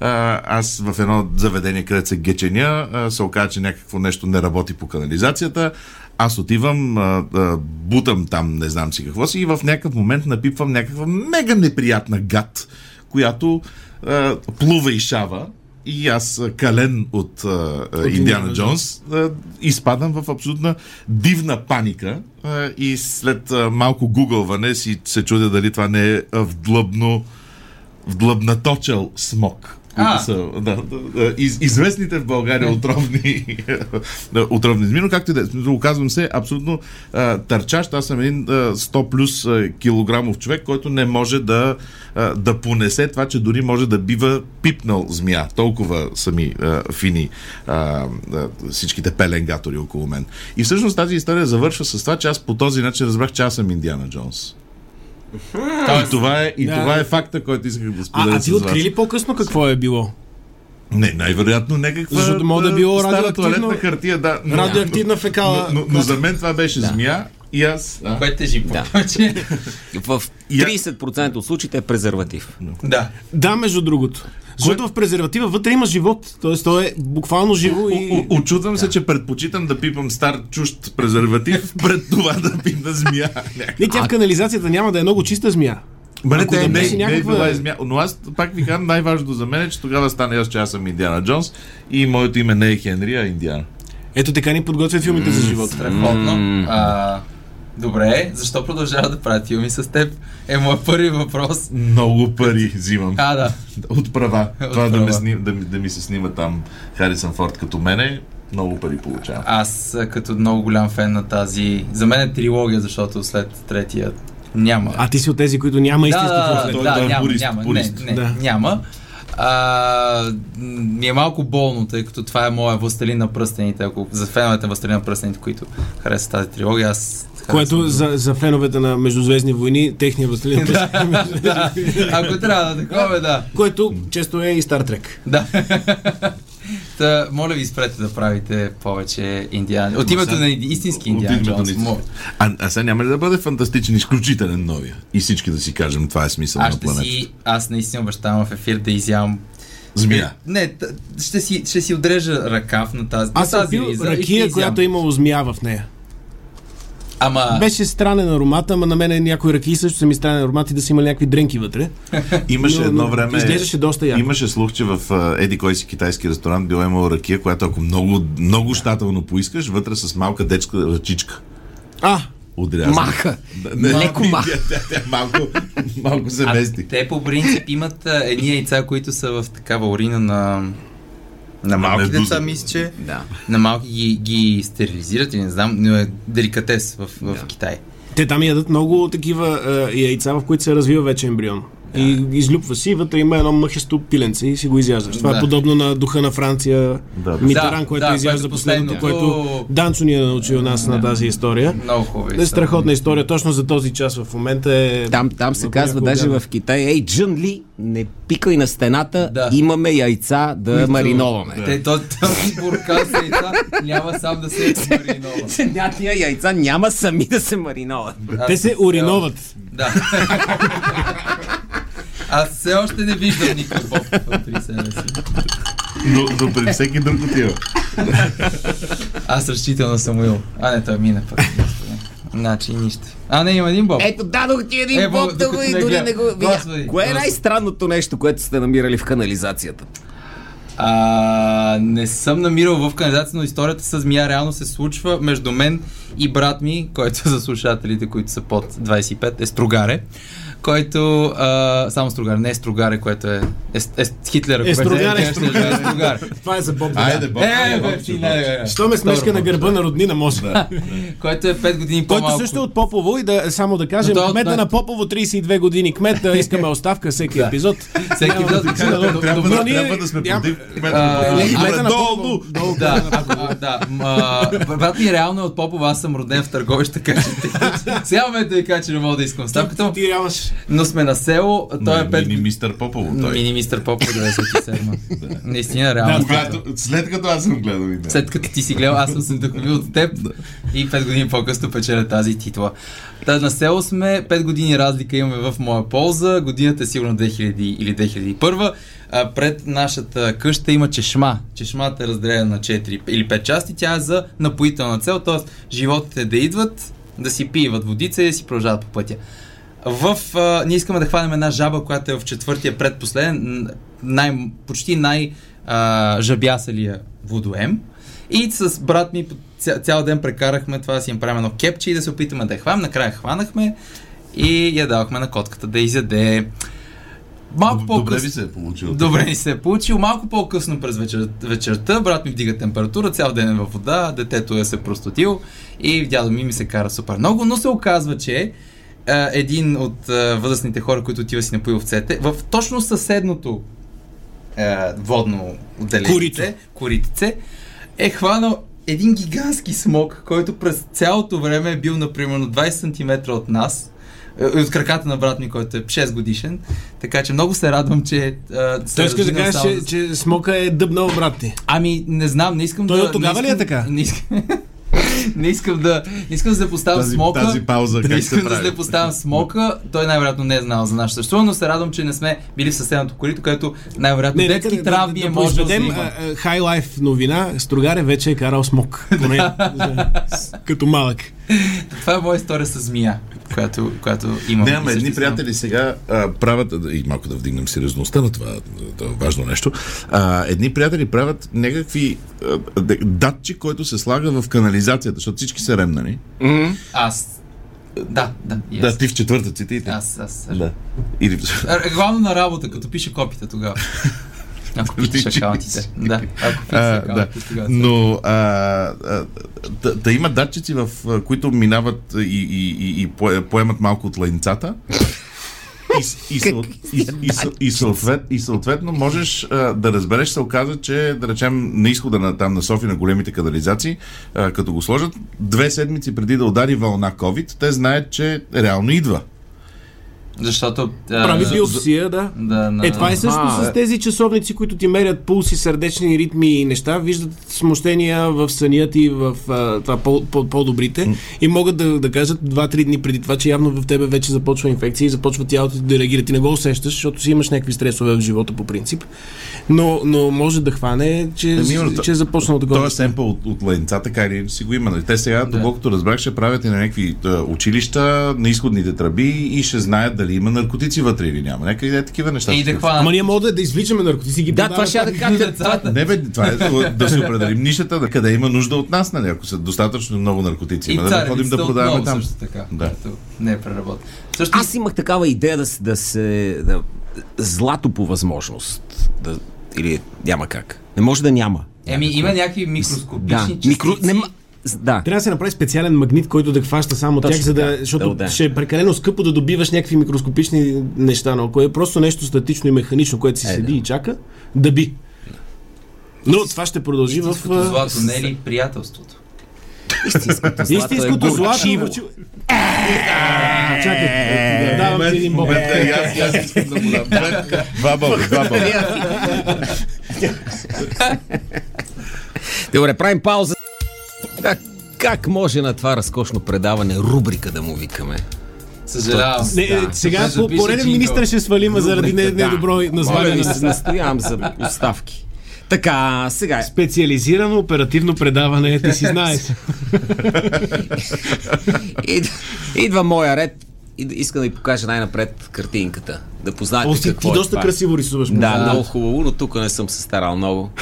Аз в едно заведение, където се геченя, се оказа, че някакво нещо не работи по канализацията. Аз отивам, а, а, бутам там, не знам си какво си, и в някакъв момент напипвам някаква мега неприятна гад, която а, плува и шава. И аз, кален от, а, Индиана Индиана Джонс, а, изпадам в абсолютна дивна паника а, и след а, малко гугълване си се чудя дали това не е вдлъбно вдлъбнаточел смок. Които А. са да, из, известните в България отровни, отровни змии, но както и да е. Оказвам се абсолютно а, търчащ. Аз съм един а, 100 плюс а, килограмов човек, който не може да, а, да понесе това, че дори може да бива пипнал змия. Толкова са ми а, фини а, а, всичките пеленгатори около мен. И всъщност тази история завършва с това, че аз по този начин разбрах, че аз съм Индиана Джонс. И това е, и Да. това е факта, който исках да споделя А, а ти откри ли по-късно какво е било? Не, най-вероятно някаква Защото може да а, било стара радиоактивно- туалетна хартия, да. но- Радиоактивна фекала. Но, но, но за мен това беше змия и аз... А? Кое тежи Да. повече? В Я- 30% от случаите е презерватив. Да. Да, между другото. Защото в презерватива вътре има живот. Тоест, то е буквално живо и... Очудвам се, че предпочитам да пипам стар чужд презерватив пред това да пипна змия. Не, тя в канализацията няма да е много чиста змия. Ма не, не, да не, беше не е някаква- била змия. Но аз пак ви казвам, най-важното за мен е, че тогава стана аз, че аз съм Индиана Джонс и моето име не е Хенри, а Индиана. Ето така ни подготвят филмите за живота. Страхотно. А, добре, защо продължава да правят филми с теб? Е моят първи въпрос. Много пари взимам. А, да. От права. От Това да, права. ме сним, да, ми- да ми се снима там Харисън Форд като мене, много пари получавам. Аз като много голям фен на тази... За мен е трилогия, защото след третия няма. А ти си от тези, които няма да, истински да, да, да, да, да е няма, пурист, няма, пурист. не, не, Да. няма. А, ми е малко болно, тъй като това е моя Властелин на пръстените. Ако за феновете на Властелин на пръстените, които харесват тази трилогия, аз Което за, за феновете на Междузвездни войни, техния възлин. да, ако трябва да такова, да. Което често е и Стартрек. Да. Та, моля ви, спрете да правите повече индиани. От името на истински индиан Джонс. А, а сега няма ли да бъде фантастичен, изключителен новия? И всички да си кажем, това е смисъл Аз на планета. си, аз наистина обещавам в ефир да изям Змия. Не, т- ще си, ще си отрежа ръкав на тази. Аз на съм тази ще ракия, която е имало змия в нея. Ама. Беше странен аромат, ама на мен някои ракии също са ми странен аромат и да са имали някакви дренки вътре. Имаше Но- едно но време... изглеждаше доста яко. Имаше слух, че в а, еди кой си китайски ресторант била имал ракия, която ако много, много щателно поискаш, вътре с малка детска ръчичка. А, Отрязана. Маха! Да, Леко маха. Тя, тя, тя, малко, малко се мести. те по принцип имат едни яйца, които са в такава урина на. На малки медуза. деца, мисля, че Да. на малки ги, ги стерилизират или не знам, но е деликатес в, в Да. Китай. те там ядат много такива е, яйца, в които се развива вече ембрион. И излюпва си, вътре има едно мъхесто пиленце и си го изяждаш. Това Да. е подобно на духа на Франция, Да. Митеран, Да, който да, изяжда което последното, последното- което Данчо ни е научил нас на тази история. Много хубави. Е страхотна история, точно за този час в момента е... Там, там се казва даже в Китай, ей, Джън Ли, не пикай на стената, Да. имаме яйца да мариноваме. Те, то, този буркан с яйца няма сам да се маринова. Тия яйца няма сами да се мариноват. Те се уриноват. Да. Аз все още не виждам никой поп при себе си. Но, но при всеки друг отива. Аз разчитам на Самуил. А, не, той мина пък. Значи нищо. А, не, има един боб. Ето, дадох ти един Е, боб, да го и дори не го видя. Господи, Кое е най-странното нещо, което сте намирали в канализацията? А, не съм намирал в канализация, но историята с змия реално се случва между мен и брат ми, който за слушателите, които са под 25, е Строгаре. Който, а, само Строгаре, не е Строгаре, което е, е, е Хитлер. ако Е, Строгаре, беше- е Строгаре. е Строгаре. Това е за Боб. Айде, Боб. Е, не. Що ме смешка на гърба на роднина може. Който е 5 години Който по-малко. също е от Попово и да само да кажем, кмета на Попово 32 години кмет, да искаме оставка всеки Да. епизод. Всеки епизод. да Трябва, да, да сме против кмета. На! Попово. Да, да. брат ми реално е от Попова, аз съм роден в Търговище, така че сега момента ви кажа, че не мога да искам ставката. Ти реално ще. Но сме на село, той е 5 Мини мистер Попово. Той. Мини мистер Поп 97. Наистина, реално. Когато, след като аз съм гледал и След като ти си гледал, аз съм се вдъхновил от теб и 5 години по-късно печеля тази титла. Та, на село сме, 5 години разлика имаме в моя полза, годината е сигурно 2000 или 2001. А, пред нашата къща има чешма. Чешмата е разделена на 4 или 5 части, тя е за напоителна цел, т.е. животите да идват, да си пиеват водица и да си продължават по пътя. В, а, ние искаме да хванем една жаба, която е в четвъртия предпоследен, най, почти най а, жабясалия водоем. И с брат ми ця, цял ден прекарахме това да си направим едно кепче и да се опитаме да я хванем. Накрая хванахме и я давахме на котката да изяде. Малко Добре по-късно. ви се е получило. Добре ни се е получил. Малко по-късно през вечер, вечерта брат ми вдига температура, цял ден е във вода, детето е се простотил и дядо ми ми се кара супер много, но се оказва, че а, един от а, възрастните хора, които отива си напои овцете, в точно съседното а, водно отделение, Корито. коритице, е хванал един гигантски смок, който през цялото време е бил, например, 20 см от нас, е, от краката на брат ми, който е 6 годишен. Така че много се радвам, че а, Той иска да кажеш, само че, че смока е дъбнал брат ти. Ами, не знам, не искам Той да... от тогава не ли е искам- така? Не искам, не искам да... Не искам да се поставям Тази- смока. тази пауза не искам да се поставям смока. Той най-вероятно не е знал за нашето съществуване, но се радвам, че не сме били в съседното корито, където най-вероятно Не, детски да, травми да, е да може да произведем има. хай лайф новина. Строгаре вече е карал смок. Поне, като малък. Това е моя история с змия, която, която имам. Ама едни приятели сега а, правят, и малко да вдигнем сериозността на това, това важно нещо, а, едни приятели правят някакви а, датчик, който се слага в канализацията, защото всички са ремнани. Аз... Да, да. и Да, аз. ти в четвъртъците и те. Аз, аз. Да. Или... Главно на работа, като пише копите тогава. Ако пишеш акаунтите. Да, ако пишеш да. акаунтите тогава. Но а, а, да, да има датчици, в които минават и, и, и, и пое- поемат малко от лайнцата. И, с- и, съ- и, и, съ- и, съответ, и съответно можеш а, да разбереш, се оказа, че да речем на изхода на, там на София на големите канализации, а, като го сложат, две седмици преди да удари вълна COVID, те знаят, че реално идва. Защото... а, Прави биопсия, да. Да, на... Е, това е също А, с тези часовници, които ти мерят пулси, сърдечни ритми и неща, виждат смущения в съня ти, в а, това по, по, по-добрите и могат да, да кажат 2-3 дни преди това, че явно в тебе вече започва инфекция и започва тялото да реагира. Ти не го усещаш, защото си имаш някакви стресове в живота по принцип, но, но може да хване, че, Ами, именно, че е започнало такова. Този семпъл от, от лайнца, така или иначе си го има. Нали? Те сега, доколкото разбрах, ще правят и на някакви училища, на изходните тръби и ще знаят дали има наркотици вътре или няма. Някакви е такива неща. И да се- хванат Ама ние можем да, да извличаме наркотици, ги Да, това ще да кажа. децата. Не бе, това е да си определим нишата, да къде има нужда от нас, нали? Ако са достатъчно много наркотици, И има да не ходим да продаваме там. също така. Да. Не е преработено. Също Аз имах такава идея да, се- да се... Да, злато по възможност. Да, или няма как. Не може да няма. Еми, има някакви Да, микроскопични частици. микро... Не, да. Трябва да се направи специален магнит, който да хваща само Точно тях, за да, така. защото Да, да. ще е прекалено скъпо да добиваш някакви микроскопични неща, но ако е просто нещо статично и механично, което си Е, седи да. и чака, да би. Но това ще продължи в... Злато, не е ли приятелството? Истинското злато Истинското е горчиво. А, Чакай, давам ти един боб. И аз, искам да му дам. Два боба, два боба. Добре, правим пауза. Как, как може на това разкошно предаване рубрика да му викаме? Съжалявам. Не, е, сега по пореден министър ще свалима заради не, недобро Моля название ви на се, настоявам за оставки. Така, сега. Специализирано оперативно предаване, ти си знаеш. Ид, идва моя ред. Искам да ви покажа най-напред картинката. Да познаете О, ти, какво ти е доста това. красиво рисуваш. Да, много хубаво, но тук не съм се старал много.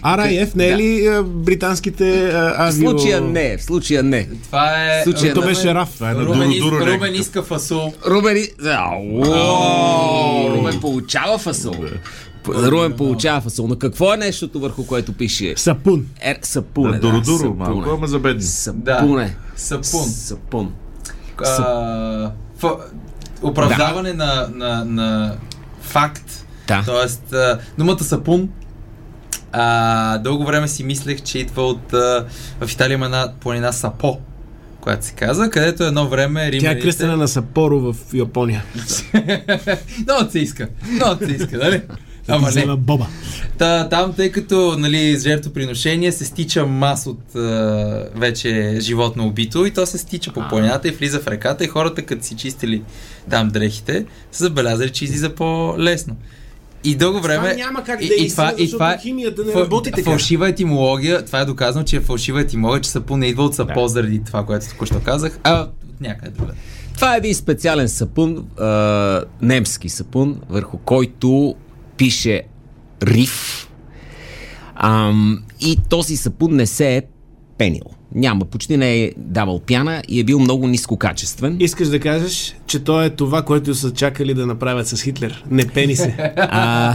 RAF не е ли а, британските В авио... случая не, в случая не. Това е... Случая на- беше раф. Това е на Рубен, иска, Рубен иска фасул. Рубен, Рубен получава фасол. Рубен получава фасол. Но какво е нещото върху което пише? Сапун. Е, сапуне. Да, Дуро-дуро, малко, ама за бедни. Сапун. Сапун. А, фа- Оправдаване на, на, на факт. Да. Тоест, думата сапун а, дълго време си мислех, че идва от... А, в Италия има една планина Сапо, която се казва, където едно време Тя римляните... е кръстена на Сапоро в Япония. Много се иска. Много се иска, нали? Ама не. Боба. Та, там, тъй като нали, жертвоприношение се стича мас от а, вече животно убито и то се стича по планината и влиза в реката и хората, като си чистили там дрехите, са забелязали, че излиза по-лесно. И дълго време... няма как и, да е и това, и това, химията не фа- работи така. Фалшива етимология, това е доказано, че е фалшива етимология, че сапун не идва от сапо Да. заради това, което току-що казах, а от някъде друга. Това е един специален сапун, а, немски сапун, върху който пише риф. Ам, и този сапун не се е пенил. Няма, почти не е давал пяна и е бил много нискокачествен. Искаш да кажеш, че то е това, което са чакали да направят с Хитлер. Не пени се. А...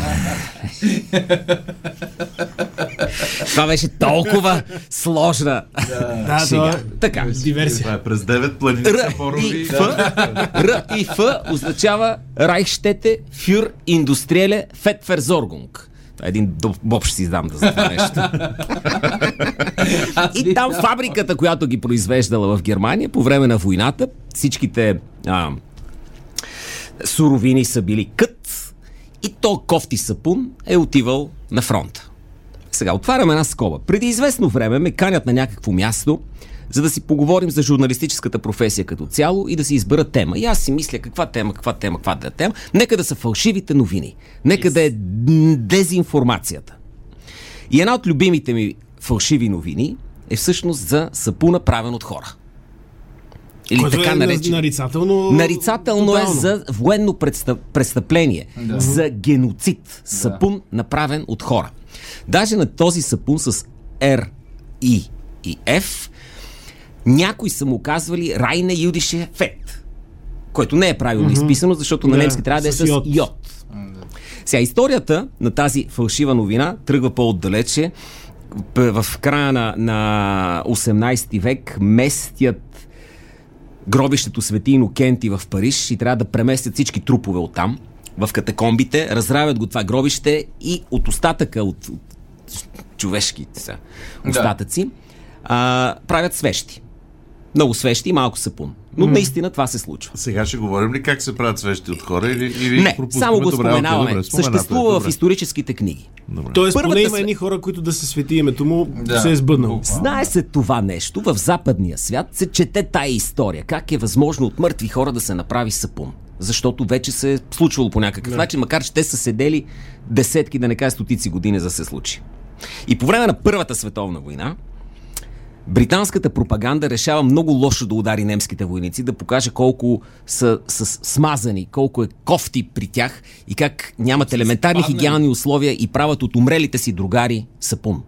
Това беше толкова сложна. да, е така. диверсия. Това е през 9 планини Р и Ф, Р и Ф означава Райхштете фюр индустриеле Фетферзоргунг. Това е един боб ще си издам да за това нещо. И там фабриката, която ги произвеждала в Германия по време на войната, всичките а, суровини са били кът и то кофти сапун е отивал на фронта. Сега, отварям една скоба. Преди известно време ме канят на някакво място, за да си поговорим за журналистическата професия като цяло и да си избера тема. И аз си мисля каква тема, каква тема, каква да е тема. Нека да са фалшивите новини. Нека да е дезинформацията. И една от любимите ми фалшиви новини е всъщност за сапуна правен от хора. Или Което така е наречен. нарицателно. Нарицателно е тотално. за военно представ... престъпление, Да. за геноцид. Сапун, направен от хора. Даже на този сапун с R, I и F, някои са му казвали Райне Юдише Фет, което не е правилно изписано, защото на Да, немски трябва да е с с йод. йод. Сега, историята на тази фалшива новина тръгва по-отдалече. В края на, на 18 век местят гробището Свети Инокенти в Париж и трябва да преместят всички трупове оттам в катакомбите, разравят го това гробище и от остатъка от, от човешките са остатъци а, правят свещи. Много свещи и малко сапун. Но наистина това се случва. Сега ще говорим ли как се правят свещи от хора или, или Не, само го Добре, споменаваме. добре, е, Съществува в добре. историческите книги. Добре. Тоест, Първата поне има едни хора, които да се свети името му, Да. се е сбъднал. Знае се това нещо, в западния свят се чете тая история. Как е възможно от мъртви хора да се направи сапун? Защото вече се е случвало по някакъв начин, макар че те са седели десетки, да не кажа стотици години за да се случи. И по време на Първата световна война, британската пропаганда решава много лошо да удари немските войници, да покаже колко са, са смазани, колко е кофти при тях и как нямат елементарни хигиенни условия и правят от умрелите си другари сапун.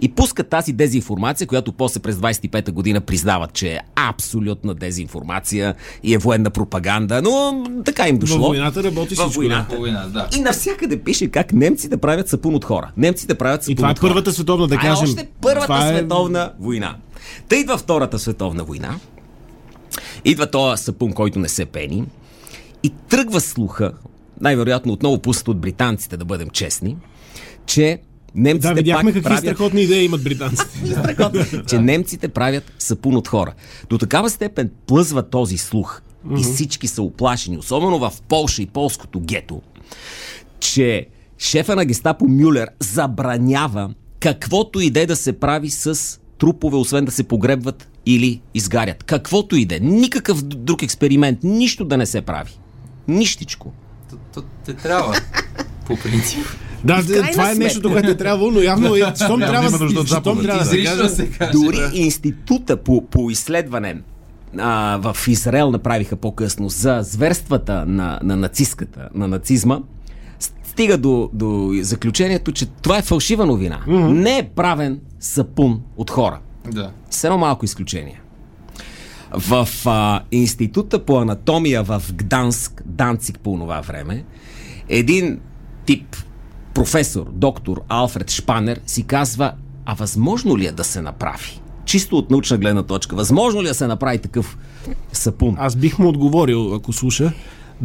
И пускат тази дезинформация, която после през 25-та година признават, че е абсолютна дезинформация и е военна пропаганда, но така им Във дошло. войната работи Във всичко. войната. Да. Половина, да. И навсякъде пише как немците правят сапун от хора. Немците правят сапун И това е. Първата световна, да Това кажем. е още Първата Това е- световна война. Та идва Втората световна война. Идва този сапун, който не се пени. И тръгва слуха, най-вероятно отново пуснат от британците, да бъдем честни, че немците Да, видяхме какви правят... страхотни идеи имат британците. Че немците правят сапун от хора. До такава степен плъзва този слух и всички са оплашени, особено в Полша и полското гето, че шефа на гестапо Мюлер забранява каквото иде да се прави с трупове, освен да се погребват или изгарят. Каквото иде. Никакъв друг експеримент, нищо да не се прави. Нищичко. Те трябва. По принцип. Да, това е нещото, което е трябвало, но явно е, щом трябва, щом трябва да се каже. Дори института по, по изследване а, в Израел направиха по-късно за зверствата на, на нацистката, на нацизма, стига до, до заключението, че това е фалшива новина. Mm-hmm. Не е правен сапун от хора. Да. С едно малко изключение. В а, Института по анатомия в Гданск, Данцик по това време, един тип професор, доктор Алфред Шпанер си казва, а възможно ли е да се направи? Чисто от научна гледна точка, възможно ли е да се направи такъв сапун? Аз бих му отговорил, ако слуша.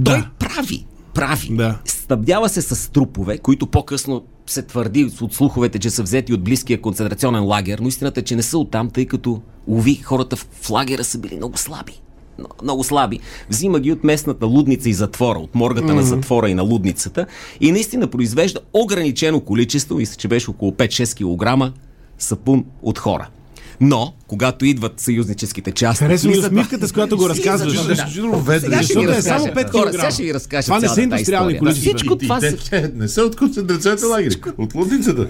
Той Да. прави. Прави. Да. Стъбдява се с трупове, които по-късно се твърди от слуховете, че са взети от близкия концентрационен лагер, но истината е, че не са оттам, тъй като, уви, хората в в лагера са били много слаби. Но- Много слаби. Взима ги от местната лудница и затвора, от моргата на затвора и на лудницата и наистина произвежда ограничено количество, мисля, че беше около 5-6 кг сапун от хора. Но, когато идват съюзническите части... Харесва ми усмивката, с която го разказваш. Да. Ви Защото е само разкажа. 5 Хора, килограма. Сега ще ви разкажа Това не са индустриални количества. Всичко това, те, се- те не са от концентрационните лагери, от лудницата.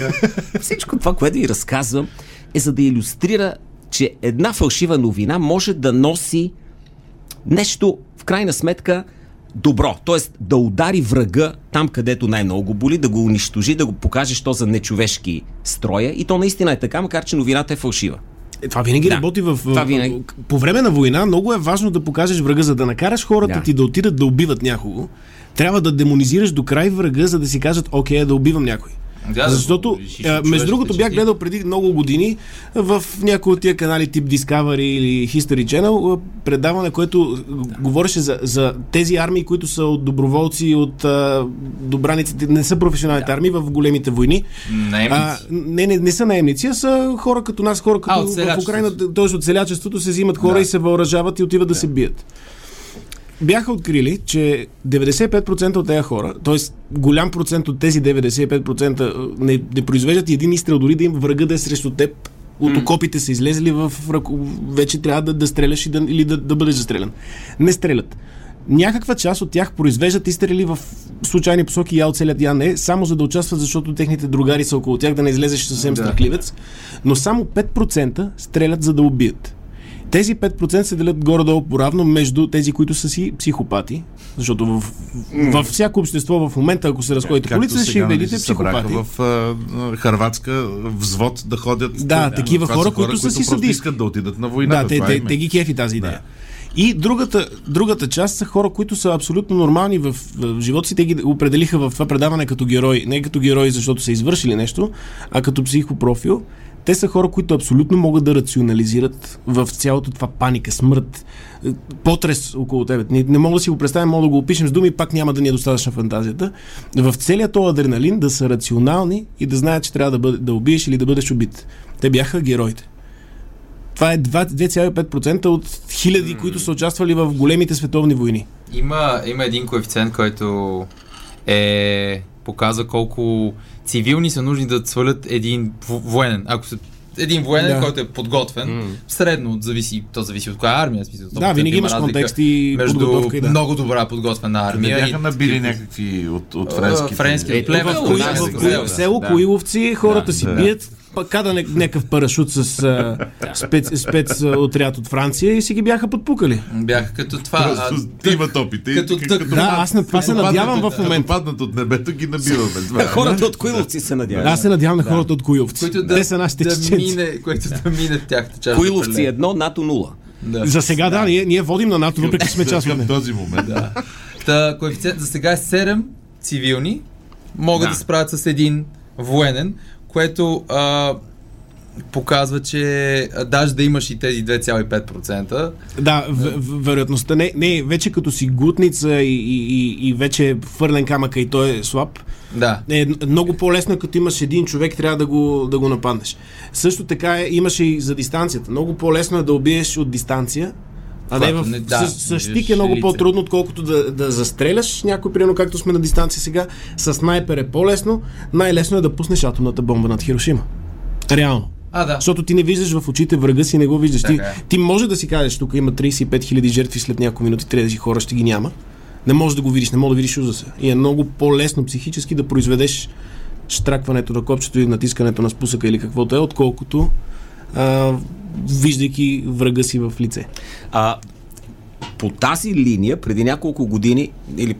всичко това, което ви разказвам, е за да иллюстрира, че една фалшива новина може да носи нещо, в крайна сметка, добро. Тоест да удари врага там, където най-много го боли, да го унищожи, да го покаже, що за нечовешки строя. И то наистина е така, макар че новината е фалшива. Е, Това винаги Да. работи в... Това винаги. По време на война много е важно да покажеш врага, за да накараш хората Да. ти да отидат да убиват някого. Трябва да демонизираш до край врага, за да си кажат, окей, да убивам някой. Да, да Защото, го лишиш от а, между другото, бях гледал преди много години в някои от тия канали тип Discovery или History Channel а, предаване, което а, говореше за, за тези армии, които са от доброволци, от а, добраниците, не са професионалните армии в големите войни. Наемници. А, не, не, не са наемници, а са хора като нас, хора като от в. Украина, т.е. от селячеството се взимат хора Да. и се въоръжават и отиват да, се бият. Бяха открили, че 95% от тези хора, т.е. голям процент от тези 95% не, не произвеждат един изстрел, дори да им врага да е срещу теб, от окопите са излезли в ръко... вече трябва да, да стреляш и да, или да, да бъдеш застрелян. Не стрелят. Някаква част от тях произвеждат изстрели в случайни посоки, я оцелят, я не, само за да участват, защото техните другари са около тях, да не излезеш съвсем Да. страхливец. Но само 5% стрелят за да убият. Тези 5% се делят горе-долу поравно между тези, които са си психопати, защото в, във всяко общество в момента, ако се разходите по Както улицата, ще нали, видите психопати. в а, Харватска взвод да ходят. Да, такива Това хора, са които са си садисти. искат да отидат на войната. Да, те, това те, им е. те ги кефи тази идея. И другата, другата част са хора, които са абсолютно нормални в, в живота си. Те ги определиха в това предаване като герои. Не като герои, защото са извършили нещо, а като психопрофил. Те са хора, които абсолютно могат да рационализират в цялото това паника, смърт, е, потрес около тебе. Не, не мога да си го представим, мога да го опишем с думи, пак няма да ни е достатъчна фантазията. В целият този адреналин да са рационални и да знаят, че трябва да, бъде, да убиеш или да бъдеш убит. Те бяха героите. Това е 2 2,5% от хиляди, които са участвали в големите световни войни. Има, има един коефициент, който е показва колко цивилни са нужни да свалят един во- военен. Ако се един военен, Да. който е подготвен, средно зависи, то зависи от коя армия. Смисъл, Да, винаги има имаш контекст и между подготовка и да. много добра подготвена Не армия. бяха и набили някакви от, от А, френските. френски Е, племе. в село. Коиловци хората си бият, када някакъв парашут с а, спец, спец а, отряд от Франция и си ги бяха подпукали. Бяха като това. а, Просто имат опити. като и тък. Да, аз на това се като надявам в момента. Като паднат от небето, ги набиваме. Това е. Хората от Коиловци се надяват. Аз се надявам на хората от Коиловци. които да, Те са нашите да чеченци. мине, които да мине в тяхната част. Коиловци едно, НАТО нула. Да. За сега да, ние, ние водим на НАТО, въпреки сме част от този момент. Да. Та, коефициент за сега е 7 цивилни могат да, Да. се справят с един военен, което а, показва, че даже да имаш и тези 2,5%, Да, в, в, вероятността не, не, вече като си гутница и, и, и, вече фърлен камъка и той е слаб, да. е много по-лесно, е, като имаш един човек, трябва да го, да го нападнеш. Също така е, имаше и за дистанцията. Много по-лесно е да убиеш от дистанция, а не в, не- да, с, с щик е много лице. по-трудно, отколкото да, да застреляш някой, примерно както сме на дистанция сега. С снайпер е по-лесно. Най-лесно е да пуснеш атомната бомба над Хирошима. Реално. А, да. Защото ти не виждаш в очите врага си, не го виждаш. Ти, Така е. ти може да си кажеш, тук има 35 000 жертви след няколко минути, тези хора ще ги няма. Не можеш да го видиш, не можеш да видиш ужаса. И е много по-лесно психически да произведеш штракването на копчето и натискането на спусъка или каквото е, отколкото а, виждайки врага си в лице. А, по тази линия, преди няколко години, или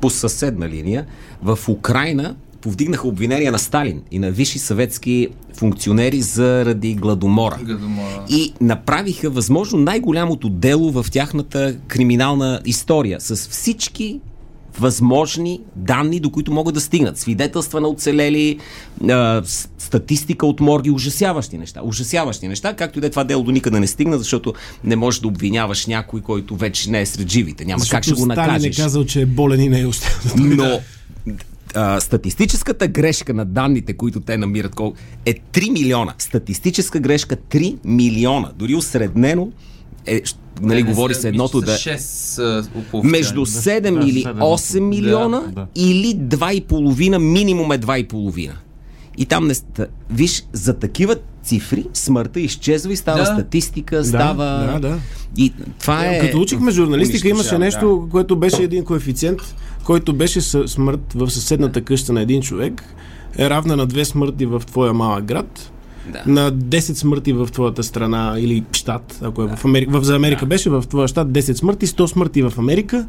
по съседна линия, в Украина повдигнаха обвинения на Сталин и на висши съветски функционери заради гладомора. Гладомора. И направиха възможно най-голямото дело в тяхната криминална история с всички възможни данни, до които могат да стигнат. Свидетелства на оцелели, а, статистика от морги, ужасяващи неща. Ужасяващи неща, както и да е това дело до никъде не стигна, защото не можеш да обвиняваш някой, който вече не е сред живите. Няма как ще го е накажеш. казал, че е болен и не е още. Но а, статистическата грешка на данните, които те намират, е 3 милиона. Статистическа грешка 3 милиона. Дори осреднено, е, нали, говори се едното да... 6, Между 7 Да, или седем. 8 милиона Да, да. или 2,5, минимум е 2,5. И там не... Виж, за такива цифри смъртта изчезва и става Да. статистика, става... да, да. И това е... Като учихме журналистика, имаше нещо, което беше един коефициент, който беше смърт в съседната къща на един човек, е равна на две смърти в твоя малък град, Да. на 10 смърти в твоята страна или щат, ако е в Америка. В, за Америка беше в твоя щат 10 смърти, 100 смърти в Америка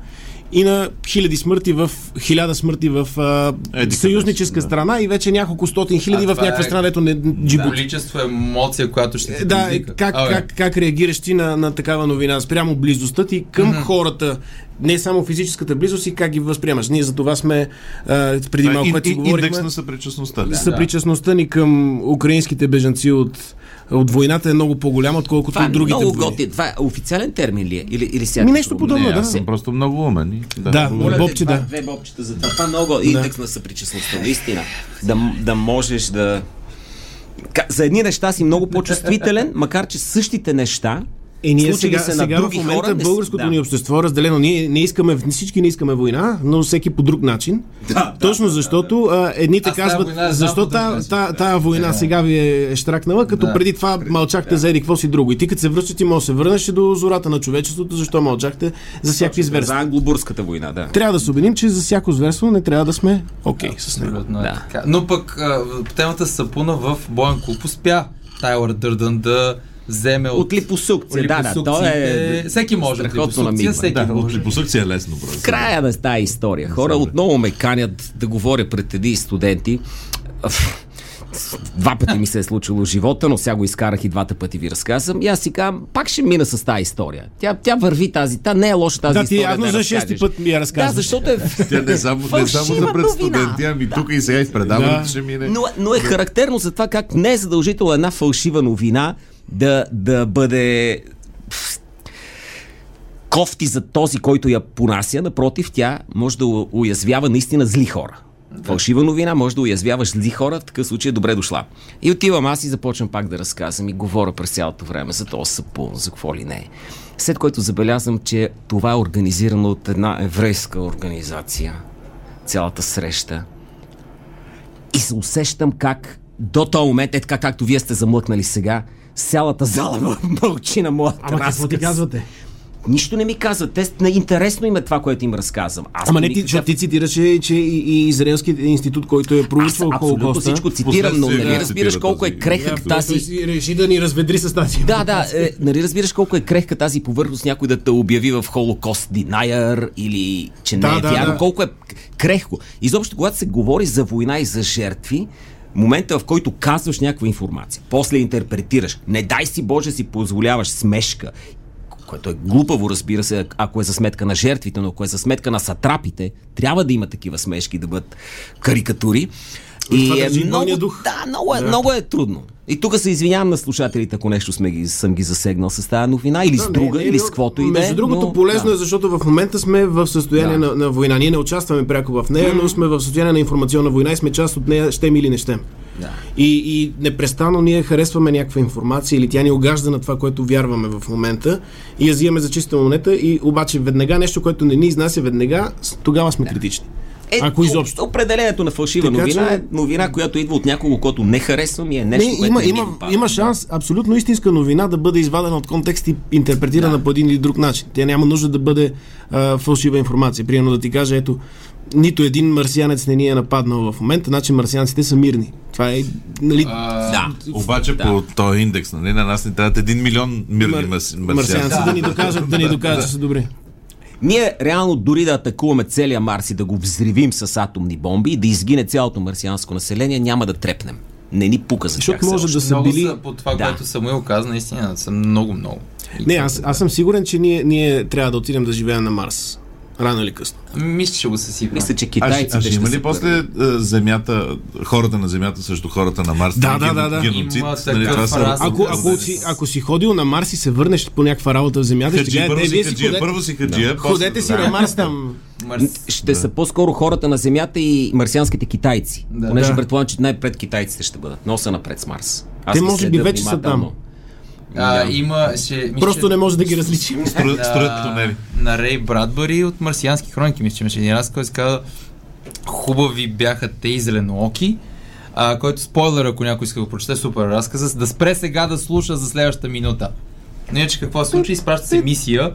и на хиляди смърти в хиляда смърти в а, Еди съюзническа да. страна и вече няколко стотин хиляди А, в някаква е- страна, дето не джибут. Количество емоция, която ще ти Да, е, как, как, как реагираш ти на, на такава новина? Спрямо близостта ти към mm-hmm. хората, не само физическата близост и как ги възприемаш. Ние за това сме, а, преди малко, което си ин- говорихме, Индекс на съпричастността. Да. съпричастността ни към украинските бежанци от, от войната е много по-голяма, отколкото Това от другите много войни. готин. Това е официален термин ли е? Или, или сега? Ми нещо подобно, Не, да. аз съм просто много умен. и- Да, Благодаря. Бобче, да. Две бобчета за това. Това е много индекс на съпричастността, наистина. Да, да можеш да... За едни неща си много по-чувствителен, макар че същите неща Е, ние сега, се на сега в момента хора, българското да. ни общество е разделено. Ние не искаме, всички не искаме война, но всеки по друг начин. Да, Точно защото а, едните Аз казват, война защо та, та, тая война сега ви е штракнала, като Да. преди това мълчахте за еди какво си друго. И ти като се връщаш, ти може да се върнеш до зората на човечеството, защо мълчахте за всякакви За зверства. англобурската война, да. Трябва да се убедим, че за всяко зверство не трябва да сме окей с него. Е Да. Но пък темата с Сапуна в Боен клуб успя Тайлър Дърдън да вземе от, От липосукция, да, да. То е Всеки може от липосукция, всеки Да, може. от липосъкция е лесно просто. края на тази история. Хора Добре. отново ме канят да говоря пред едни студенти. Два пъти ми се е случило живота, но сега го изкарах и двата пъти ви разказвам. И аз си казвам, пак ще мина с тази история. Тя, тя върви тази, та не е лоша тази Да, ти история. явно я за шести път ми я Да, разказваш. защото е Тя не само, не само за пред студенти, ами тук и сега и в предаването Да. ще мине. Но, но е характерно за това как не е задължително една фалшива новина да, да бъде кофти за този, който я понася. Напротив, тя може да уязвява наистина зли хора. Фалшива новина може да уязвяваш зли хора, в такъв случай е добре дошла. И отивам аз и започвам пак да разказвам и говоря през цялото време за този сапун, за какво ли не. След което забелязвам, че това е организирано от една еврейска организация. Цялата среща. И се усещам как до този момент, е така както вие сте замлъкнали сега, цялата зала мъ- мълчи на моята Ама какво ти разказ. казвате? Нищо не ми казват. Те не интересно им е това, което им разказвам. Аз Ама не ти, никакъв- защото ти цитираше, че и, и Израелски институт, който е проучвал Холокоста. всичко цитирам, но нали да разбираш цитира колко е крехък Да, тази... реши да ни разведри с тази. Да, да, е, нали разбираш колко е крехка тази повърхност някой да те обяви в Холокост Denier или че не Да, е да, вярно, да. колко е крехко. Изобщо, когато се говори за война и за жертви, момента в който казваш някаква информация, после интерпретираш, не дай си Боже си позволяваш смешка, което е глупаво, разбира се, ако е за сметка на жертвите, но ако е за сметка на сатрапите, трябва да има такива смешки, да бъдат карикатури. Това И е много, дух. да, много е, много е трудно. И тук се извинявам на слушателите, ако нещо сме ги, съм ги засегнал с тази новина, или с друга, или с каквото и да. Между другото, но- полезно да. е, защото в момента сме в състояние Да. на, на война. Ние не участваме пряко в нея, но сме в състояние на информационна война и сме част от нея, щем или не щем. Да. И, и непрестанно ние харесваме някаква информация или тя ни огажда на това, което вярваме в момента и я взимаме за чиста монета и обаче веднага нещо, което не ни изнася веднага, тогава сме критични. Е, Ако изобщо. Определението на фалшива Така новина че- е новина, която идва от някого, който не харесвам и е нещо, Не, което има, не има, допада. има шанс абсолютно истинска новина да бъде извадена от контекст и интерпретирана по един или друг начин. Тя няма нужда да бъде а, фалшива информация. Примерно да ти кажа, ето, нито един марсианец не ни е нападнал в момента, значи марсианците са мирни. Това е, нали, А, Да. Обаче Да. по този индекс, нали, на нас ни трябват един милион мирни мар- марсианци марсианци. да ни докажат, да ни докажат, че са добри. Ние реално дори да атакуваме целия Марс и да го взривим с атомни бомби и да изгине цялото марсианско население, няма да трепнем. Не ни пука за Защото тях може да са много били... са, по това, Да. което Самуил каза, наистина са много, много. И Не, аз, аз съм сигурен, че ние, ние трябва да отидем да живеем на Марс. Рано или късно. Мисля, че ще го съсипа. Мисля, че А, ще- китайците а ще има ли после а, земята, хората на земята срещу хората на Марс? Да, Ген- да, да, да. Геноцид, нали, това са- Ако, ако, си, ако си ходил на Марс и се върнеш по някаква работа в Земята, ще Хаджи, кажа, първо те, си хаджия, ходете, първо си хаджия, после- ходете си Да. на Марс там. Марс... Ще са по-скоро хората на Земята и марсианските китайци. Да. Понеже Да. предполагам, че най-пред китайците ще бъдат. Носа напред с Марс. Аз Те може би вече са там. А, има... Ще, мисля, Просто че- не може да ги различим. Строят, строят тунели. на Рей Брадбъри от Марсиански хроники. Мисля, че имаше един раз, който се казва Хубави бяха те и зеленооки, а, който спойлер, ако някой иска да го прочете, супер разказа, да спре сега да слуша за следващата минута. Но иначе какво се случи? Изпраща се мисия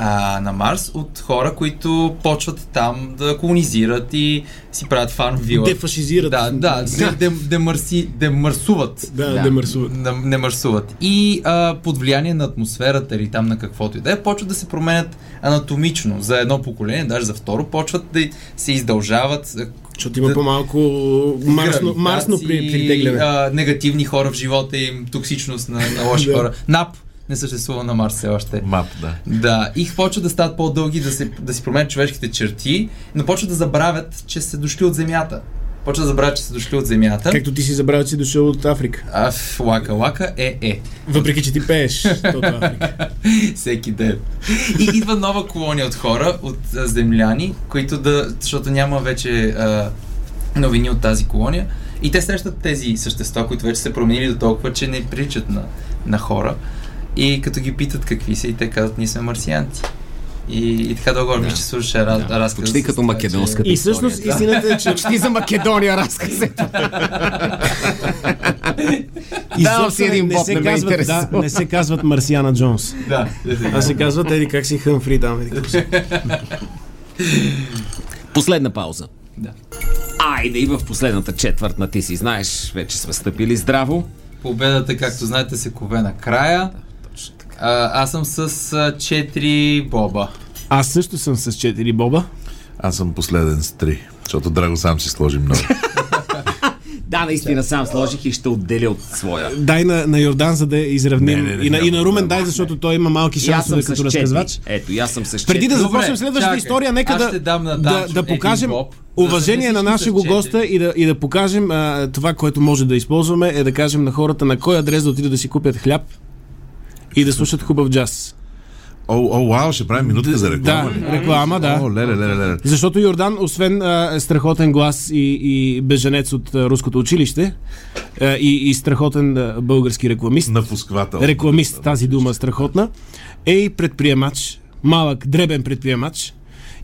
а, на Марс от хора, които почват там да колонизират и си правят фарм вила. Дефашизират. Да, да, де, де, демарси, демарсуват. Да, Да. да. не мърсуват. И а, под влияние на атмосферата или там на каквото и да е, почват да се променят анатомично за едно поколение, даже за второ, почват да се издължават. Защото има да- по-малко марсно, марсно при, притегляне. а, негативни хора в живота им, токсичност на, на лоши Да. хора. НАП не съществува на Марс все още. Мап, да. Да, и почват да стават по-дълги, да, се, да си променят човешките черти, но почват да забравят, че са дошли от Земята. Почват да забравят, че са дошли от Земята. Както ти си забравя, че си дошъл от Африка. А, лака, лака, е, е. Въпреки, че ти пееш. Тото Африка. Всеки ден. И идва нова колония от хора, от а, земляни, които да, защото няма вече а, новини от тази колония. И те срещат тези същества, които вече се променили до толкова, че не приличат на, на хора. И като ги питат какви са, и те казват, ние сме марсианци. И, и така долу да. ще слушаше раз, Да, разказ. почти като македонската И всъщност история. истината е, че Почти за Македония разказето. изобщо си един не, боб, се не ме казват, да, не се казват Марсиана Джонс. Да, А се казват еди как си Хъмфри там. Еди. Последна пауза. да. Айде и в последната четвърт на ти си знаеш, вече сме стъпили здраво. Победата, както знаете, се кове накрая. Точно така. А, аз съм с а, 4 боба. Аз също съм с 4 боба. Аз съм последен с три, защото Драго сам си сложи много. Да, наистина сам сложих и ще отделя от своя. Дай на, на Йордан, за да изравним. Не, не, не, и, на, и на Румен дай, защото той има малки шансове като разказвач. Ето, аз съм с Преди да започнем следващата чакай. история, нека да, дам на да, да покажем боб, да уважение сме на нашия госта и да, и да покажем а, това, което може да използваме, е да кажем на хората на кой адрес да отидат да си купят хляб и да слушат хубав джаз. О, о, вау, ще правим минутка за реклама. Да, реклама, да. О, леле, леле, леле. Защото Йордан, освен а, страхотен глас и, и беженец от а, руското училище а, и, и страхотен а, български рекламист, Напусквател. рекламист, тази дума страхотна, е и предприемач, малък, дребен предприемач.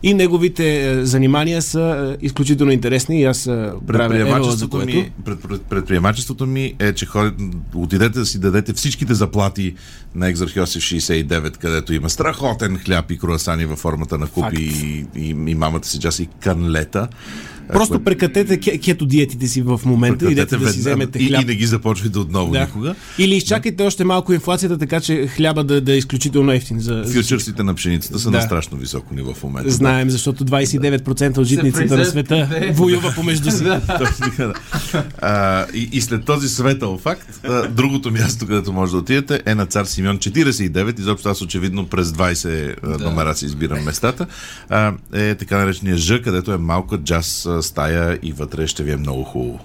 И неговите е, занимания са е, изключително интересни и аз е, правя за което. ми, пред, пред, предприемачеството ми е, че ходят, отидете да си дадете всичките заплати на Екзархиосиф 69, където има страхотен хляб и круасани във формата на купи и, и, и, мамата си и канлета. Просто Което- прекратете ке- кето диетите си в момента и идете да си вземете и, хляб. и не ги започвайте отново Да. никога. Или изчакайте още малко инфлацията, така че хляба да, да е изключително ефтин. За, за... Фьючерсите на пшеницата са Да. на страшно високо ниво в момента. Знаем, защото 29% от житниците на света воюва помежду си. Да. а, и, и след този светъл факт, а, другото място, където може да отидете е на Цар Симеон 49. Изобщо аз очевидно през 20 да. номера си избирам местата. А, е така наречения Ж, където е малка джаз а, стая и вътре ще ви е много хубаво.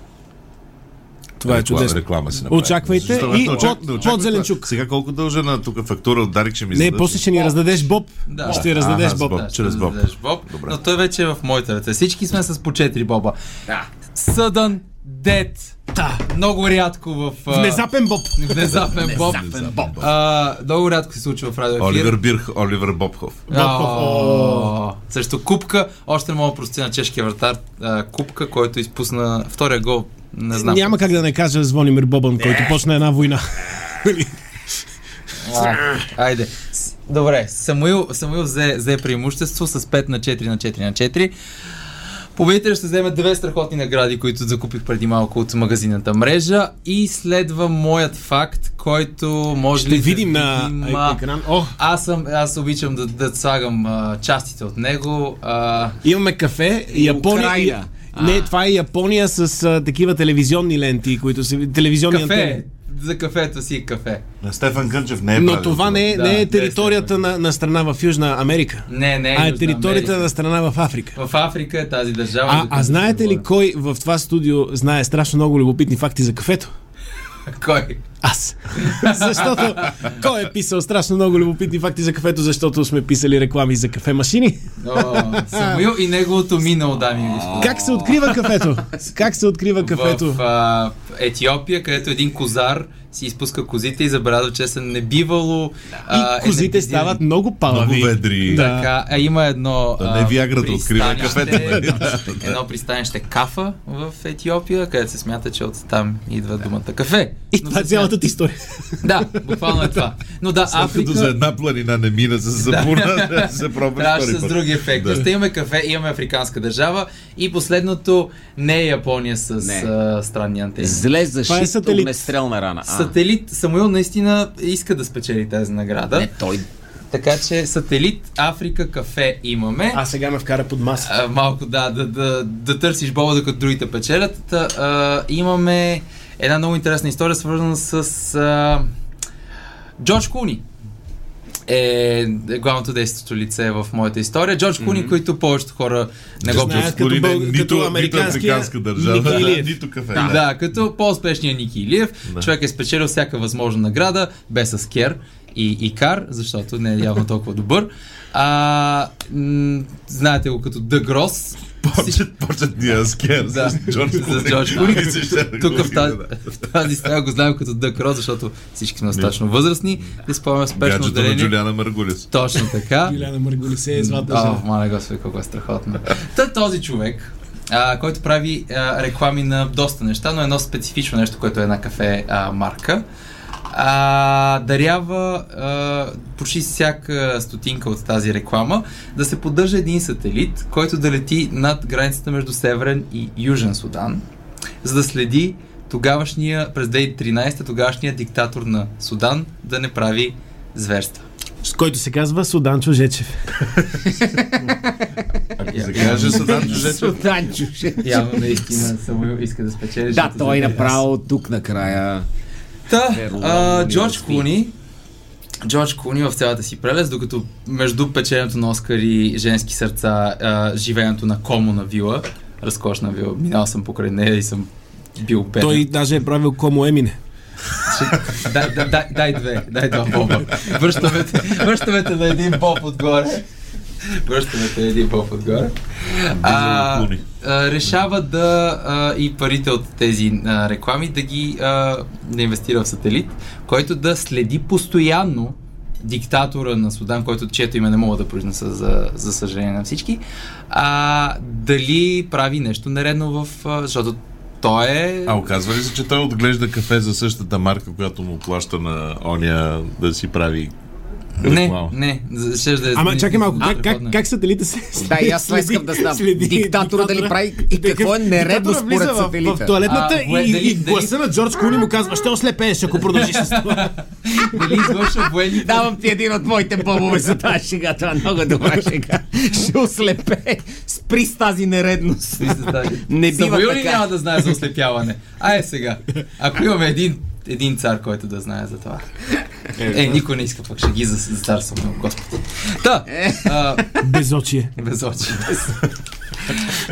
Това е Реклама- чудесно. Реклама си направих. Очаквайте Защо? и очак- под- не очаквай под зеленчук. Сега колко дължа на тук фактура от Дарик ще ми Не, зададеш? после ще ни раздадеш Боб. Да. Ще раздадеш Аха, Боб. Боб. Да, чрез Боб. раздадеш Боб. Добре. Но той вече е в моите ръце. Всички сме с по 4 боба. Да. Съдън дет. Да. Много рядко в... а, Внезапен Боб. Внезапен боб. А, много рядко се случва в радио ефир. Оливер Бирх, Оливер Бобхов. О, Също купка. Още не мога да прости на чешкия вратар. Купка, който изпусна втория гол. Не знам. Няма как да не кажа Звонимир Бобън, който почна една война. А, айде. Добре, Самуил, Самуил взе, взе преимущество с 5 на 4 на 4 на 4. Победителят ще вземе две страхотни награди, които закупих преди малко от магазината мрежа. И следва моят факт, който може Ще ли да видим на видим, а, екран. О, Аз, съм, аз обичам да, да слагам а, частите от него. А, имаме кафе. Япония. Украина. И... Не, това е Япония с а, такива телевизионни ленти, които са телевизионни антени. За кафето си е кафе. Стефан Кънчев не е Но това не е, Да, не не е е територията на, на страна в Южна Америка, Не, не. а е територията Америка. на страна в Африка. В Африка е тази държава. А, а знаете ли кой в това студио знае страшно много любопитни факти за кафето? Кой? Аз. Защото кой е писал страшно много любопитни факти за кафето, защото сме писали реклами за кафе машини. Самуил и неговото минало, дами и. Как се открива кафето? Как се открива кафето? В а, Етиопия, където един козар си изпуска козите и забелязва, че са небивало. а, И козите енергизирани. стават много палави. Много ведри. Да. Така, а има едно... Да не Виаграта открива кафето, нали? едно пристанище Кафа в Етиопия, където се смята, че от там идва думата кафе. И Но това е цялата ти история. Да, буквално е това. Но да, След като за Африка... една планина не мина с запуна, да се втори с други ефекти. Да. Да. имаме кафе, имаме африканска държава и последното не е Япония с Не. а, странни антени. Зле е защита сателит. огнестрелна рана. А, Сателит Самуил наистина иска да спечели тази награда. не, той Така че сателит Африка кафе имаме. А сега ме вкара под маса. Малко да, да, да, да търсиш боба, докато другите печелят. Та, а, имаме една много интересна история, свързана с а, Джордж Куни. Е главното действащо лице в моята история. Джордж Куни, който повечето хора не го Знаят като бълг- нито, като нито американския африканска държава, Ники Илиев. нито кафе. Да. да, като по-успешния Ники Илиев. Да. Човек е спечелил всяка възможна награда, без аскер и, и кар, защото не е явно толкова добър. А, м- знаете го като Дъг Рос. Почет, почетния скер Да, с Джордж с Джордж да Тук го в тази, да. в тази стая го знаем като Дъг Рос, защото всички сме достатъчно възрастни. Да спомняме спешно Гаджето на отделение. Джулиана Маргулис. Точно така. Юлиана Марголисе е О, жена. маля господи, колко е страхотно. Та този човек, а, който прави а, реклами на доста неща, но едно специфично нещо, което е една кафе а, марка, а, дарява а, почти всяка стотинка от тази реклама да се поддържа един сателит, който да лети над границата между Северен и Южен Судан, за да следи тогавашния, през 2013 тогавашния диктатор на Судан да не прави зверства. С който се казва Суданчо Жечев. Ако се каже Садан Чужечев, Суданчо. Явно наистина Самуил иска да спечели. Да, той за- направо тук накрая. Та, а, Джордж Куни, Джордж Куни в цялата си прелест, докато между печенето на Оскар и женски сърца, а, живеенето на Комо на вила, разкошна вила, минал съм покрай нея и съм бил беден. Той даже е правил Комо Емине. Дай, дай, дай, дай две, дай два боба. Връщаме те на един боб отгоре. Връщаме те един боб отгоре. А, а, решава да а, и парите от тези а, реклами да ги а, да инвестира в сателит, който да следи постоянно диктатора на Судан, който чието име не мога да произнеса за, за съжаление на всички, а, дали прави нещо нередно в... а, Защото той е... А оказва ли се, че той отглежда кафе за същата марка, която му плаща на оня да си прави Не, не. Ще да е Ама чакай малко, как, как, как сателита се Да, и аз това искам да знам. Диктатора дали прави и какво е нередно според сателита. В туалетната А, и, кое- и, дали- и гласа на Джордж Куни му казва, ще ослепееш, ако продължиш с това. Дали извършва военни... Давам ти един от моите бобове за тази шега. Това е много добра шега. Ще ослепе. Спри с тази нередност. Не бива така. няма да знае за ослепяване? Ай сега. Ако имаме един, един цар, който да знае за това. Е, никой не иска пък ще ги за, за цар Самуил, господи. Та, а, Безочие. без очи.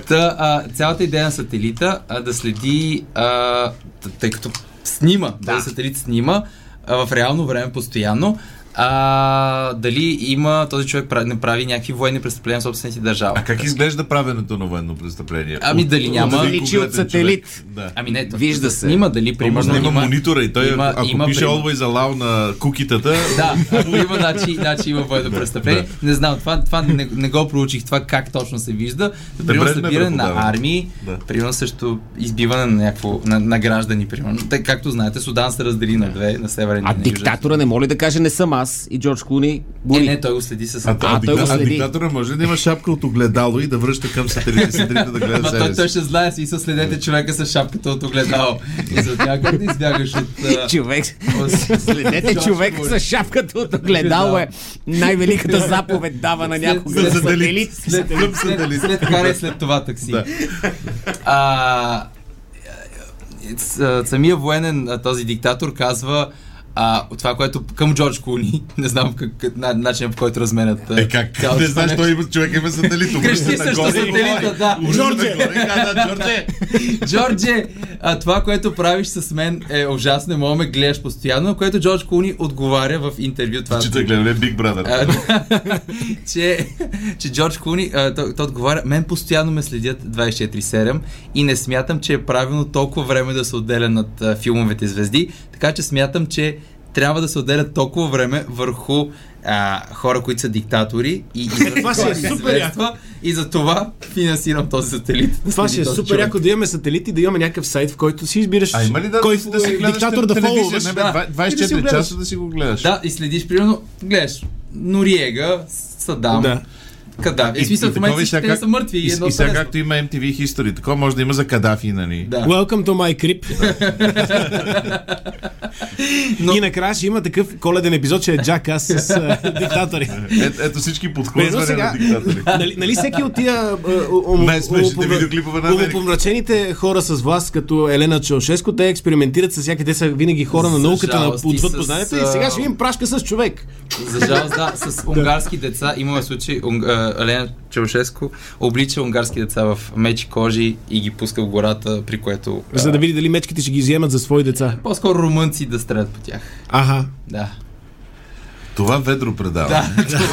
Та, а, цялата идея на сателита а, да следи, а, тъй като снима, да. сателит снима а, в реално време постоянно, а, дали има този човек не прави някакви военни престъпления в собствената си държава. А как изглежда правенето на военно престъпление? Ами дали няма- един Личи от сателит. Да. Ами не, Вижда се. Снима дали примерно да има монитора и той, има- ако има пише пример. Always Allow на кукитата, Да, ако има, значи, значи има военно престъпление. Не знам, това, това не, не го проучих, това как точно се вижда. Примерно Брежнев събиране на армии, Да. примерно също избиване на, някакво, на, на граждани, примерно. Тъй, както знаете, Судан се раздели на две, на северен и А на южен. диктатора не моли да каже не съм аз и Джордж Клуни Не, боли. не, той го следи с а, А, а, той го дикта- а следи. диктатора може ли да има шапка от огледало и да връща към сателите, сателите да гледа той, себе той си? ще знае си, са следете човека с шапката от огледало. И за как да избягаш от... Човек, следете Джордж човек Клуни. с шапката от огледало е най-великата заповед дава на някога За сателит. след, след, след, карай след това такси. Да. А, с- а, самия военен, а, този диктатор, казва А, това, което към Джордж Клуни, не знам как, как, на, начинът по който разменят. Е, как? Не знаеш, той има човек има сателит. Крещи и сателита, да. Джордже! Джордже! Джордже, а, това, което правиш с мен е ужасно, не мога ме гледаш постоянно, което Джордж Клуни отговаря в интервю. Това, Че той гледа ли Big Brother. че, че Джордж Клуни, а, той, той отговаря, мен постоянно ме следят 24-7 и не смятам, че е правилно толкова време да се отделя над а, филмовете звезди, така че смятам, че трябва да се отделя толкова време върху а, хора, които са диктатори и, и Това ще е супер яко. и за това финансирам този сателит. Това ще е супер яко да имаме сателит и да имаме някакъв сайт, в който си избираш А има ли да, кой да си гледаш диктатор да си 24 го гледаш. часа да си го гледаш. Да, и следиш, примерно, гледаш Нориега, Садам, Да. Кадафи. Е, смисъл, в момента сега те са мъртви. И, И, сега както има MTV History, такова може да има за Кадафи, нали? Да. Welcome to my crib. Но- И накрая ще има такъв коледен епизод, че е Джак аз с диктатори. Е, ето всички Едно подхлъзвания сега, на диктатори. нали, нали всеки от тия умопомрачените хора с власт, като Елена Чаушеско, те експериментират с всяки, те са винаги хора на науката, на отвъд с, познанието и сега ще им прашка с човек. За жалост, да, с унгарски деца. Имаме случай, унг, а, Елена Чаушеско облича унгарски деца в мечи кожи и ги пуска в гората, при което... За да види дали мечките ще ги вземат за свои деца. По-скоро румънци да стрелят по тях. Аха. Да. Това ведро предава. Да,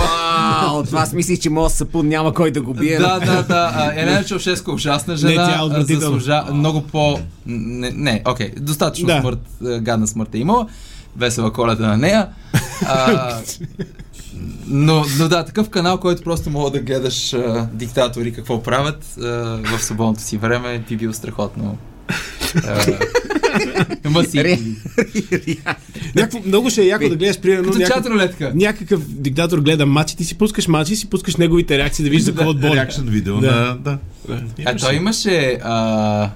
А, от вас мислих, че моят съпун няма кой да го бие. да, да, да. А, Елена Чаушеско е ужасна жена. Не, тя е а, отвратителна. заслужа много по... Не, не окей. Достатъчно Да. смърт, гадна смърт е имала. Весела коледа на нея. А, но, но да, такъв канал, който просто мога да гледаш а, диктатори какво правят а, в свободното си време, би бил страхотно. А, Ма си. Някакво, много ще е яко да гледаш, примерно, някакъв, диктатор гледа матч и ти си пускаш матч и си пускаш неговите реакции да видиш за кой отбор. Реакшн видео Да. А той имаше... А,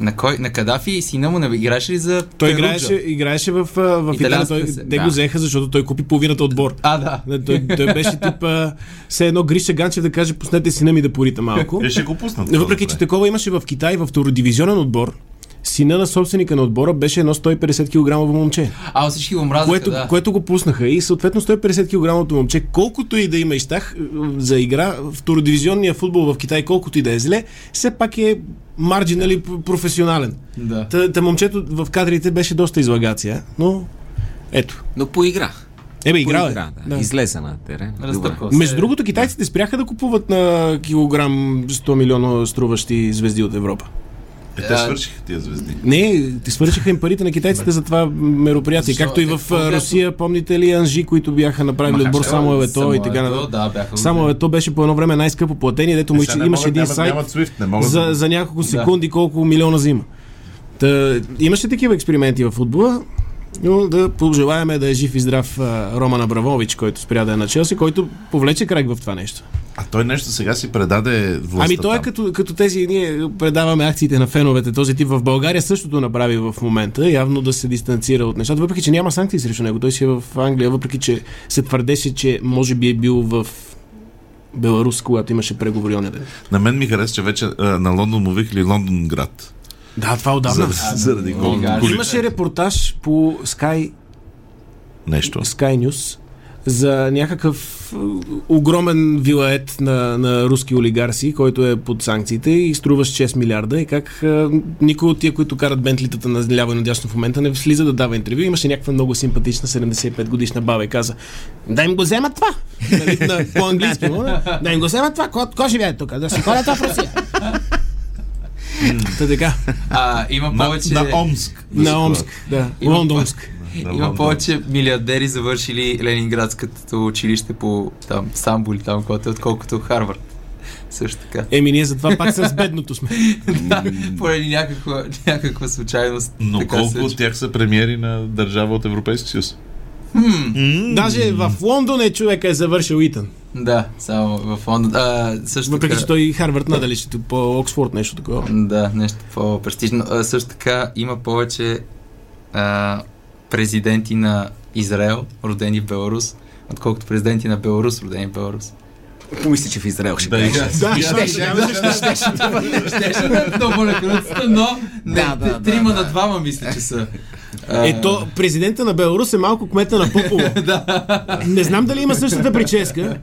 на, кой, на Кадафи и сина му не играеше ли за Той Перуджа? играеше, играеше в, в Италия. Той, се- те да. го взеха, защото той купи половината отбор. А, да. Той, той беше тип все едно Гриша Ганчев да каже пуснете сина ми да порита малко. Е, ще го пуснат. Въпреки, че такова имаше в Китай, в втородивизионен отбор, сина на собственика на отбора беше едно 150 кг момче, А, всички го мразаха, което, да. което го пуснаха. И съответно 150 кг момче, колкото и да има изтах за игра, втородивизионния футбол в Китай, колкото и да е зле, все пак е марджинали професионален. да. Та, та момчето в кадрите беше доста излагация, но ето. Но поигра. Ебе, играл е. Поигра, да. Да. Излезе на терен. Между другото, китайците спряха да купуват на килограм 100 милиона струващи звезди от Европа. Е, те свършиха тия звезди. Не, ти свършиха им парите на китайците за това мероприятие. Защо? Както и Е, в бяха? Русия, помните ли Анжи, които бяха направили отбор само Ето и така нататък. Да, бяха Само Ето беше по едно време най-скъпо платени, дето му Е, имаше един сайт Нямат Swift, не могат за, да- за няколко секунди колко милиона взима. Та, имаше такива експерименти в футбола, но да пожелаеме да е жив и здрав Роман Абрамович, който спря да е на Челси, който повлече крак в това нещо. А той нещо сега си предаде властта Ами той е като, като тези, ние предаваме акциите на феновете, този тип в България същото направи в момента, явно да се дистанцира от нещата, въпреки че няма санкции срещу него. Той си е в Англия, въпреки че се твърдеше, че може би е бил в Беларус, когато имаше преговори оня ден. На мен ми хареса, че вече а, на Лондон му викали Лондон град. Да, това отдавна. За, заради колко Имаше репортаж по Sky, нещо. Sky News за някакъв е, огромен вилает на, на руски олигарси, който е под санкциите и струва 6 милиарда и как е, никой от тия, които карат бентлитата на ляво и надясно в момента не слиза да дава интервю. Имаше някаква много симпатична 75 годишна баба и каза да им го вземат това. Нали, на, по-английски, но, да им го вземат това. Ко, ко живее тук? Да си ходят това в Русия. Та така. А, има На, повече... на Омск. да се На Омск, да. Има- Лондонск. На Има повече милиардери завършили Ленинградското училище по там Самбо или там, което е, отколкото Харвард. Също така. Еми, ние затова пак с бедното сме. да, поради някаква, някаква случайност. Но така колко се от тях са премиери на държава от Европейския съюз? Даже в Лондон е човека е завършил Итън. Да, само в Лондон. А, също Въпреки, така, че той и Харвард надали ще по Оксфорд нещо такова. Да, нещо по-престижно. А, също така има повече а, президенти на Израел, родени в Беларус, отколкото президенти на Беларус, родени в Беларус. Помисля, че в Израел ще Да, да, Щеше да е много лекаръцата, но не, трима на двама мисля, че са. Ето, президента на Беларус е малко кмета на Попово. Не знам дали има същата прическа,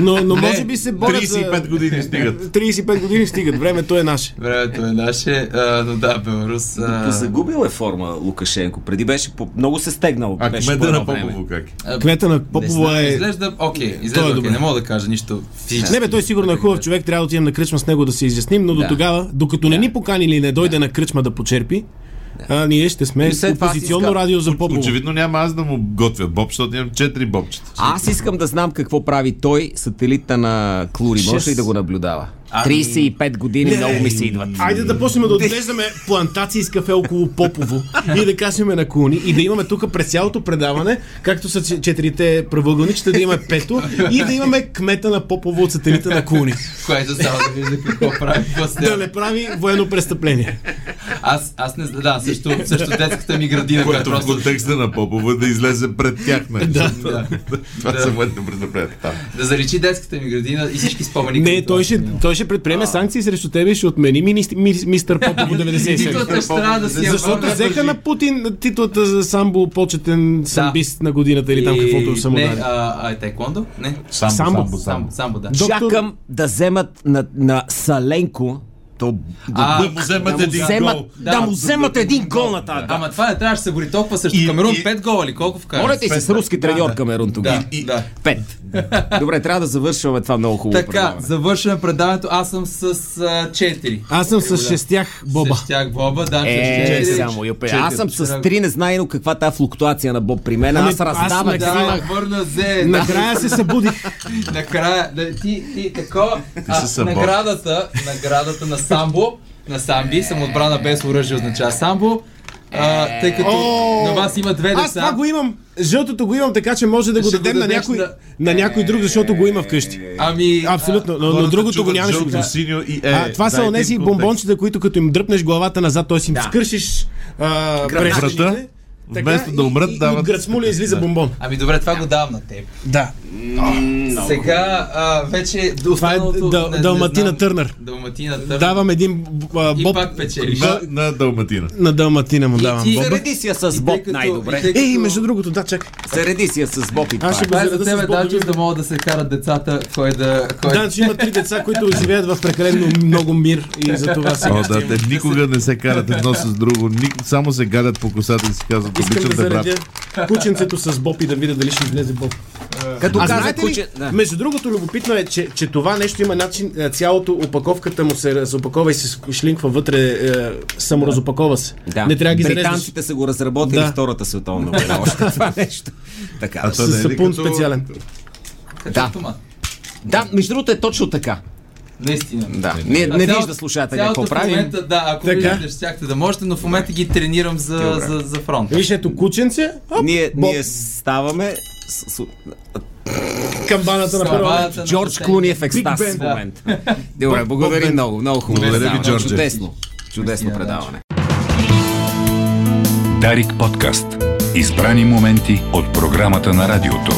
но, но може би се борят за... 35 години стигат. 35 години стигат. Времето е наше. Времето е наше, а, но да, Беларус... а, Позагубил е форма Лукашенко. Преди беше по... много се стегнал. А кмета на. Попово как? е? Кмета на Попово е... Изглежда, окей, е изглежда, не мога да кажа нищо физически. Не бе, той сигурно е хубав човек, трябва да отидем на кръчма с него да се изясним, но до Да. тогава, докато не ни покани или не дойде на кръчма да почерпи, а, ние ще сме опозиционно искам- радио за Попово. Очевидно няма аз да му готвя боб, защото имам 4 бобчета. Аз искам да знам какво прави той, сателита на Клури. Може ли да го наблюдава? Ами- 35 години много ми се идват. Айде да почнем да отглеждаме плантации с кафе около Попово и да качваме на куни и да имаме тук през цялото предаване, както са че- четирите правъгълничета, да имаме пето и да имаме кмета на Попово от сателита на куни. Което става да вижда какво прави после. Да не прави военно престъпление. Аз, аз не знам, да, също, също детската ми градина, която Което в просто контекста на Попова да излезе пред тях. нали? да, Това Да. са моите предупреждения. там. да заличи детската ми градина и всички спомени. Не, той ще, той ще предприеме санкции срещу тебе и ще отмени мини- ми- мистер Попово 97. Титлата ще трябва да си я Защото взеха на Путин титлата за самбо почетен самбист на годината или там каквото са му Не, дали. а, а, тайкондо? Не. Самбо, да. Чакам да вземат на Саленко то, А, Да му вземат да един вземат, гол. да, му вземат един гол на тази. Ама това не трябваше да се бори толкова срещу И- Камерун. и- 5 гола ли? Колко вкара? Моля ти се с руски треньор Камерун тогава. Да, да. Пет. Добре, трябва да завършваме това много хубаво Така, предаване. завършваме предаването. Аз съм с 4. Аз съм с шестях боба. С тях Боба, да, Е, само Юпе. Четири. Аз съм с Вчера- три незнайно каква та флуктуация на Боб при мен. Ами, Аз накрая- Да, върна зе. Да. Накрая се събудих. Накрая, да, ти, ти, а, наградата, наградата на самбо, на самби, самоотбрана без оръжие означава самбо, а, тъй като О! на вас има две Аз това деца. го имам. Жълтото го имам, така че може да го дадем на някой, на- на някой друг, защото го има вкъщи. Ами, Абсолютно, но, но другото го нямаше. жълто, Да. синьо и е. А, това са онези бомбончета, които като им дръпнеш главата назад, т.е. им Да. скършиш а, Врата, така, вместо да и- умрат, и, и дават- от гръцмуля излиза бомбон. ами добре, това го давам на теб. Да. Сега а, вече Това е Дъл- не- не Далматина знам. Търнър. Далматина Търнър. Давам един а, И боб пак печелиш. На, на Далматина. на Далматина му давам. ти- Боба. Зареди си я с И Боб най-добре. и като- Ей, между другото, да, чакай. Зареди си я с Боб и това. Аз ще го е за зареда с тебе, Боб да могат да се карат децата, кой да... Кой... Да, че има три деца, които живеят в прекалено много мир и за това сега. О, да, те никога не се карат едно с друго, само се гадят по косата и си казват, Искам да заредя кученцето с Боб и да видя дали ще излезе Боб. Като А каза куче... Да. между другото, любопитно е, че, че това нещо има начин, е, цялото опаковката му се разопакова и се шлинква вътре, е, саморазопакова се. Да. Не трябва да ги зареждаш. Британците са го разработили Да. Втората световна война. Още това нещо. Така. А С не е ли сапун като- специален. Да. Да, между другото е точно така. Наистина. Да. Не, А не цялото- вижда слушателя какво в правим. момента, да, ако Така. виждате, щяхте да можете, но в момента ги тренирам за, Добре. за, за фронт. Виж, ето кученце, оп, Ние, Боб, ние ставаме с, с, камбаната на първа. Джордж. Клуни е в екстаз в момента. Добре, благодарим Ben. много. Много хубаво. Благодаря ви. Джордже. Чудесно. Чудесно предаване. Дарик подкаст. Избрани моменти от програмата на радиото.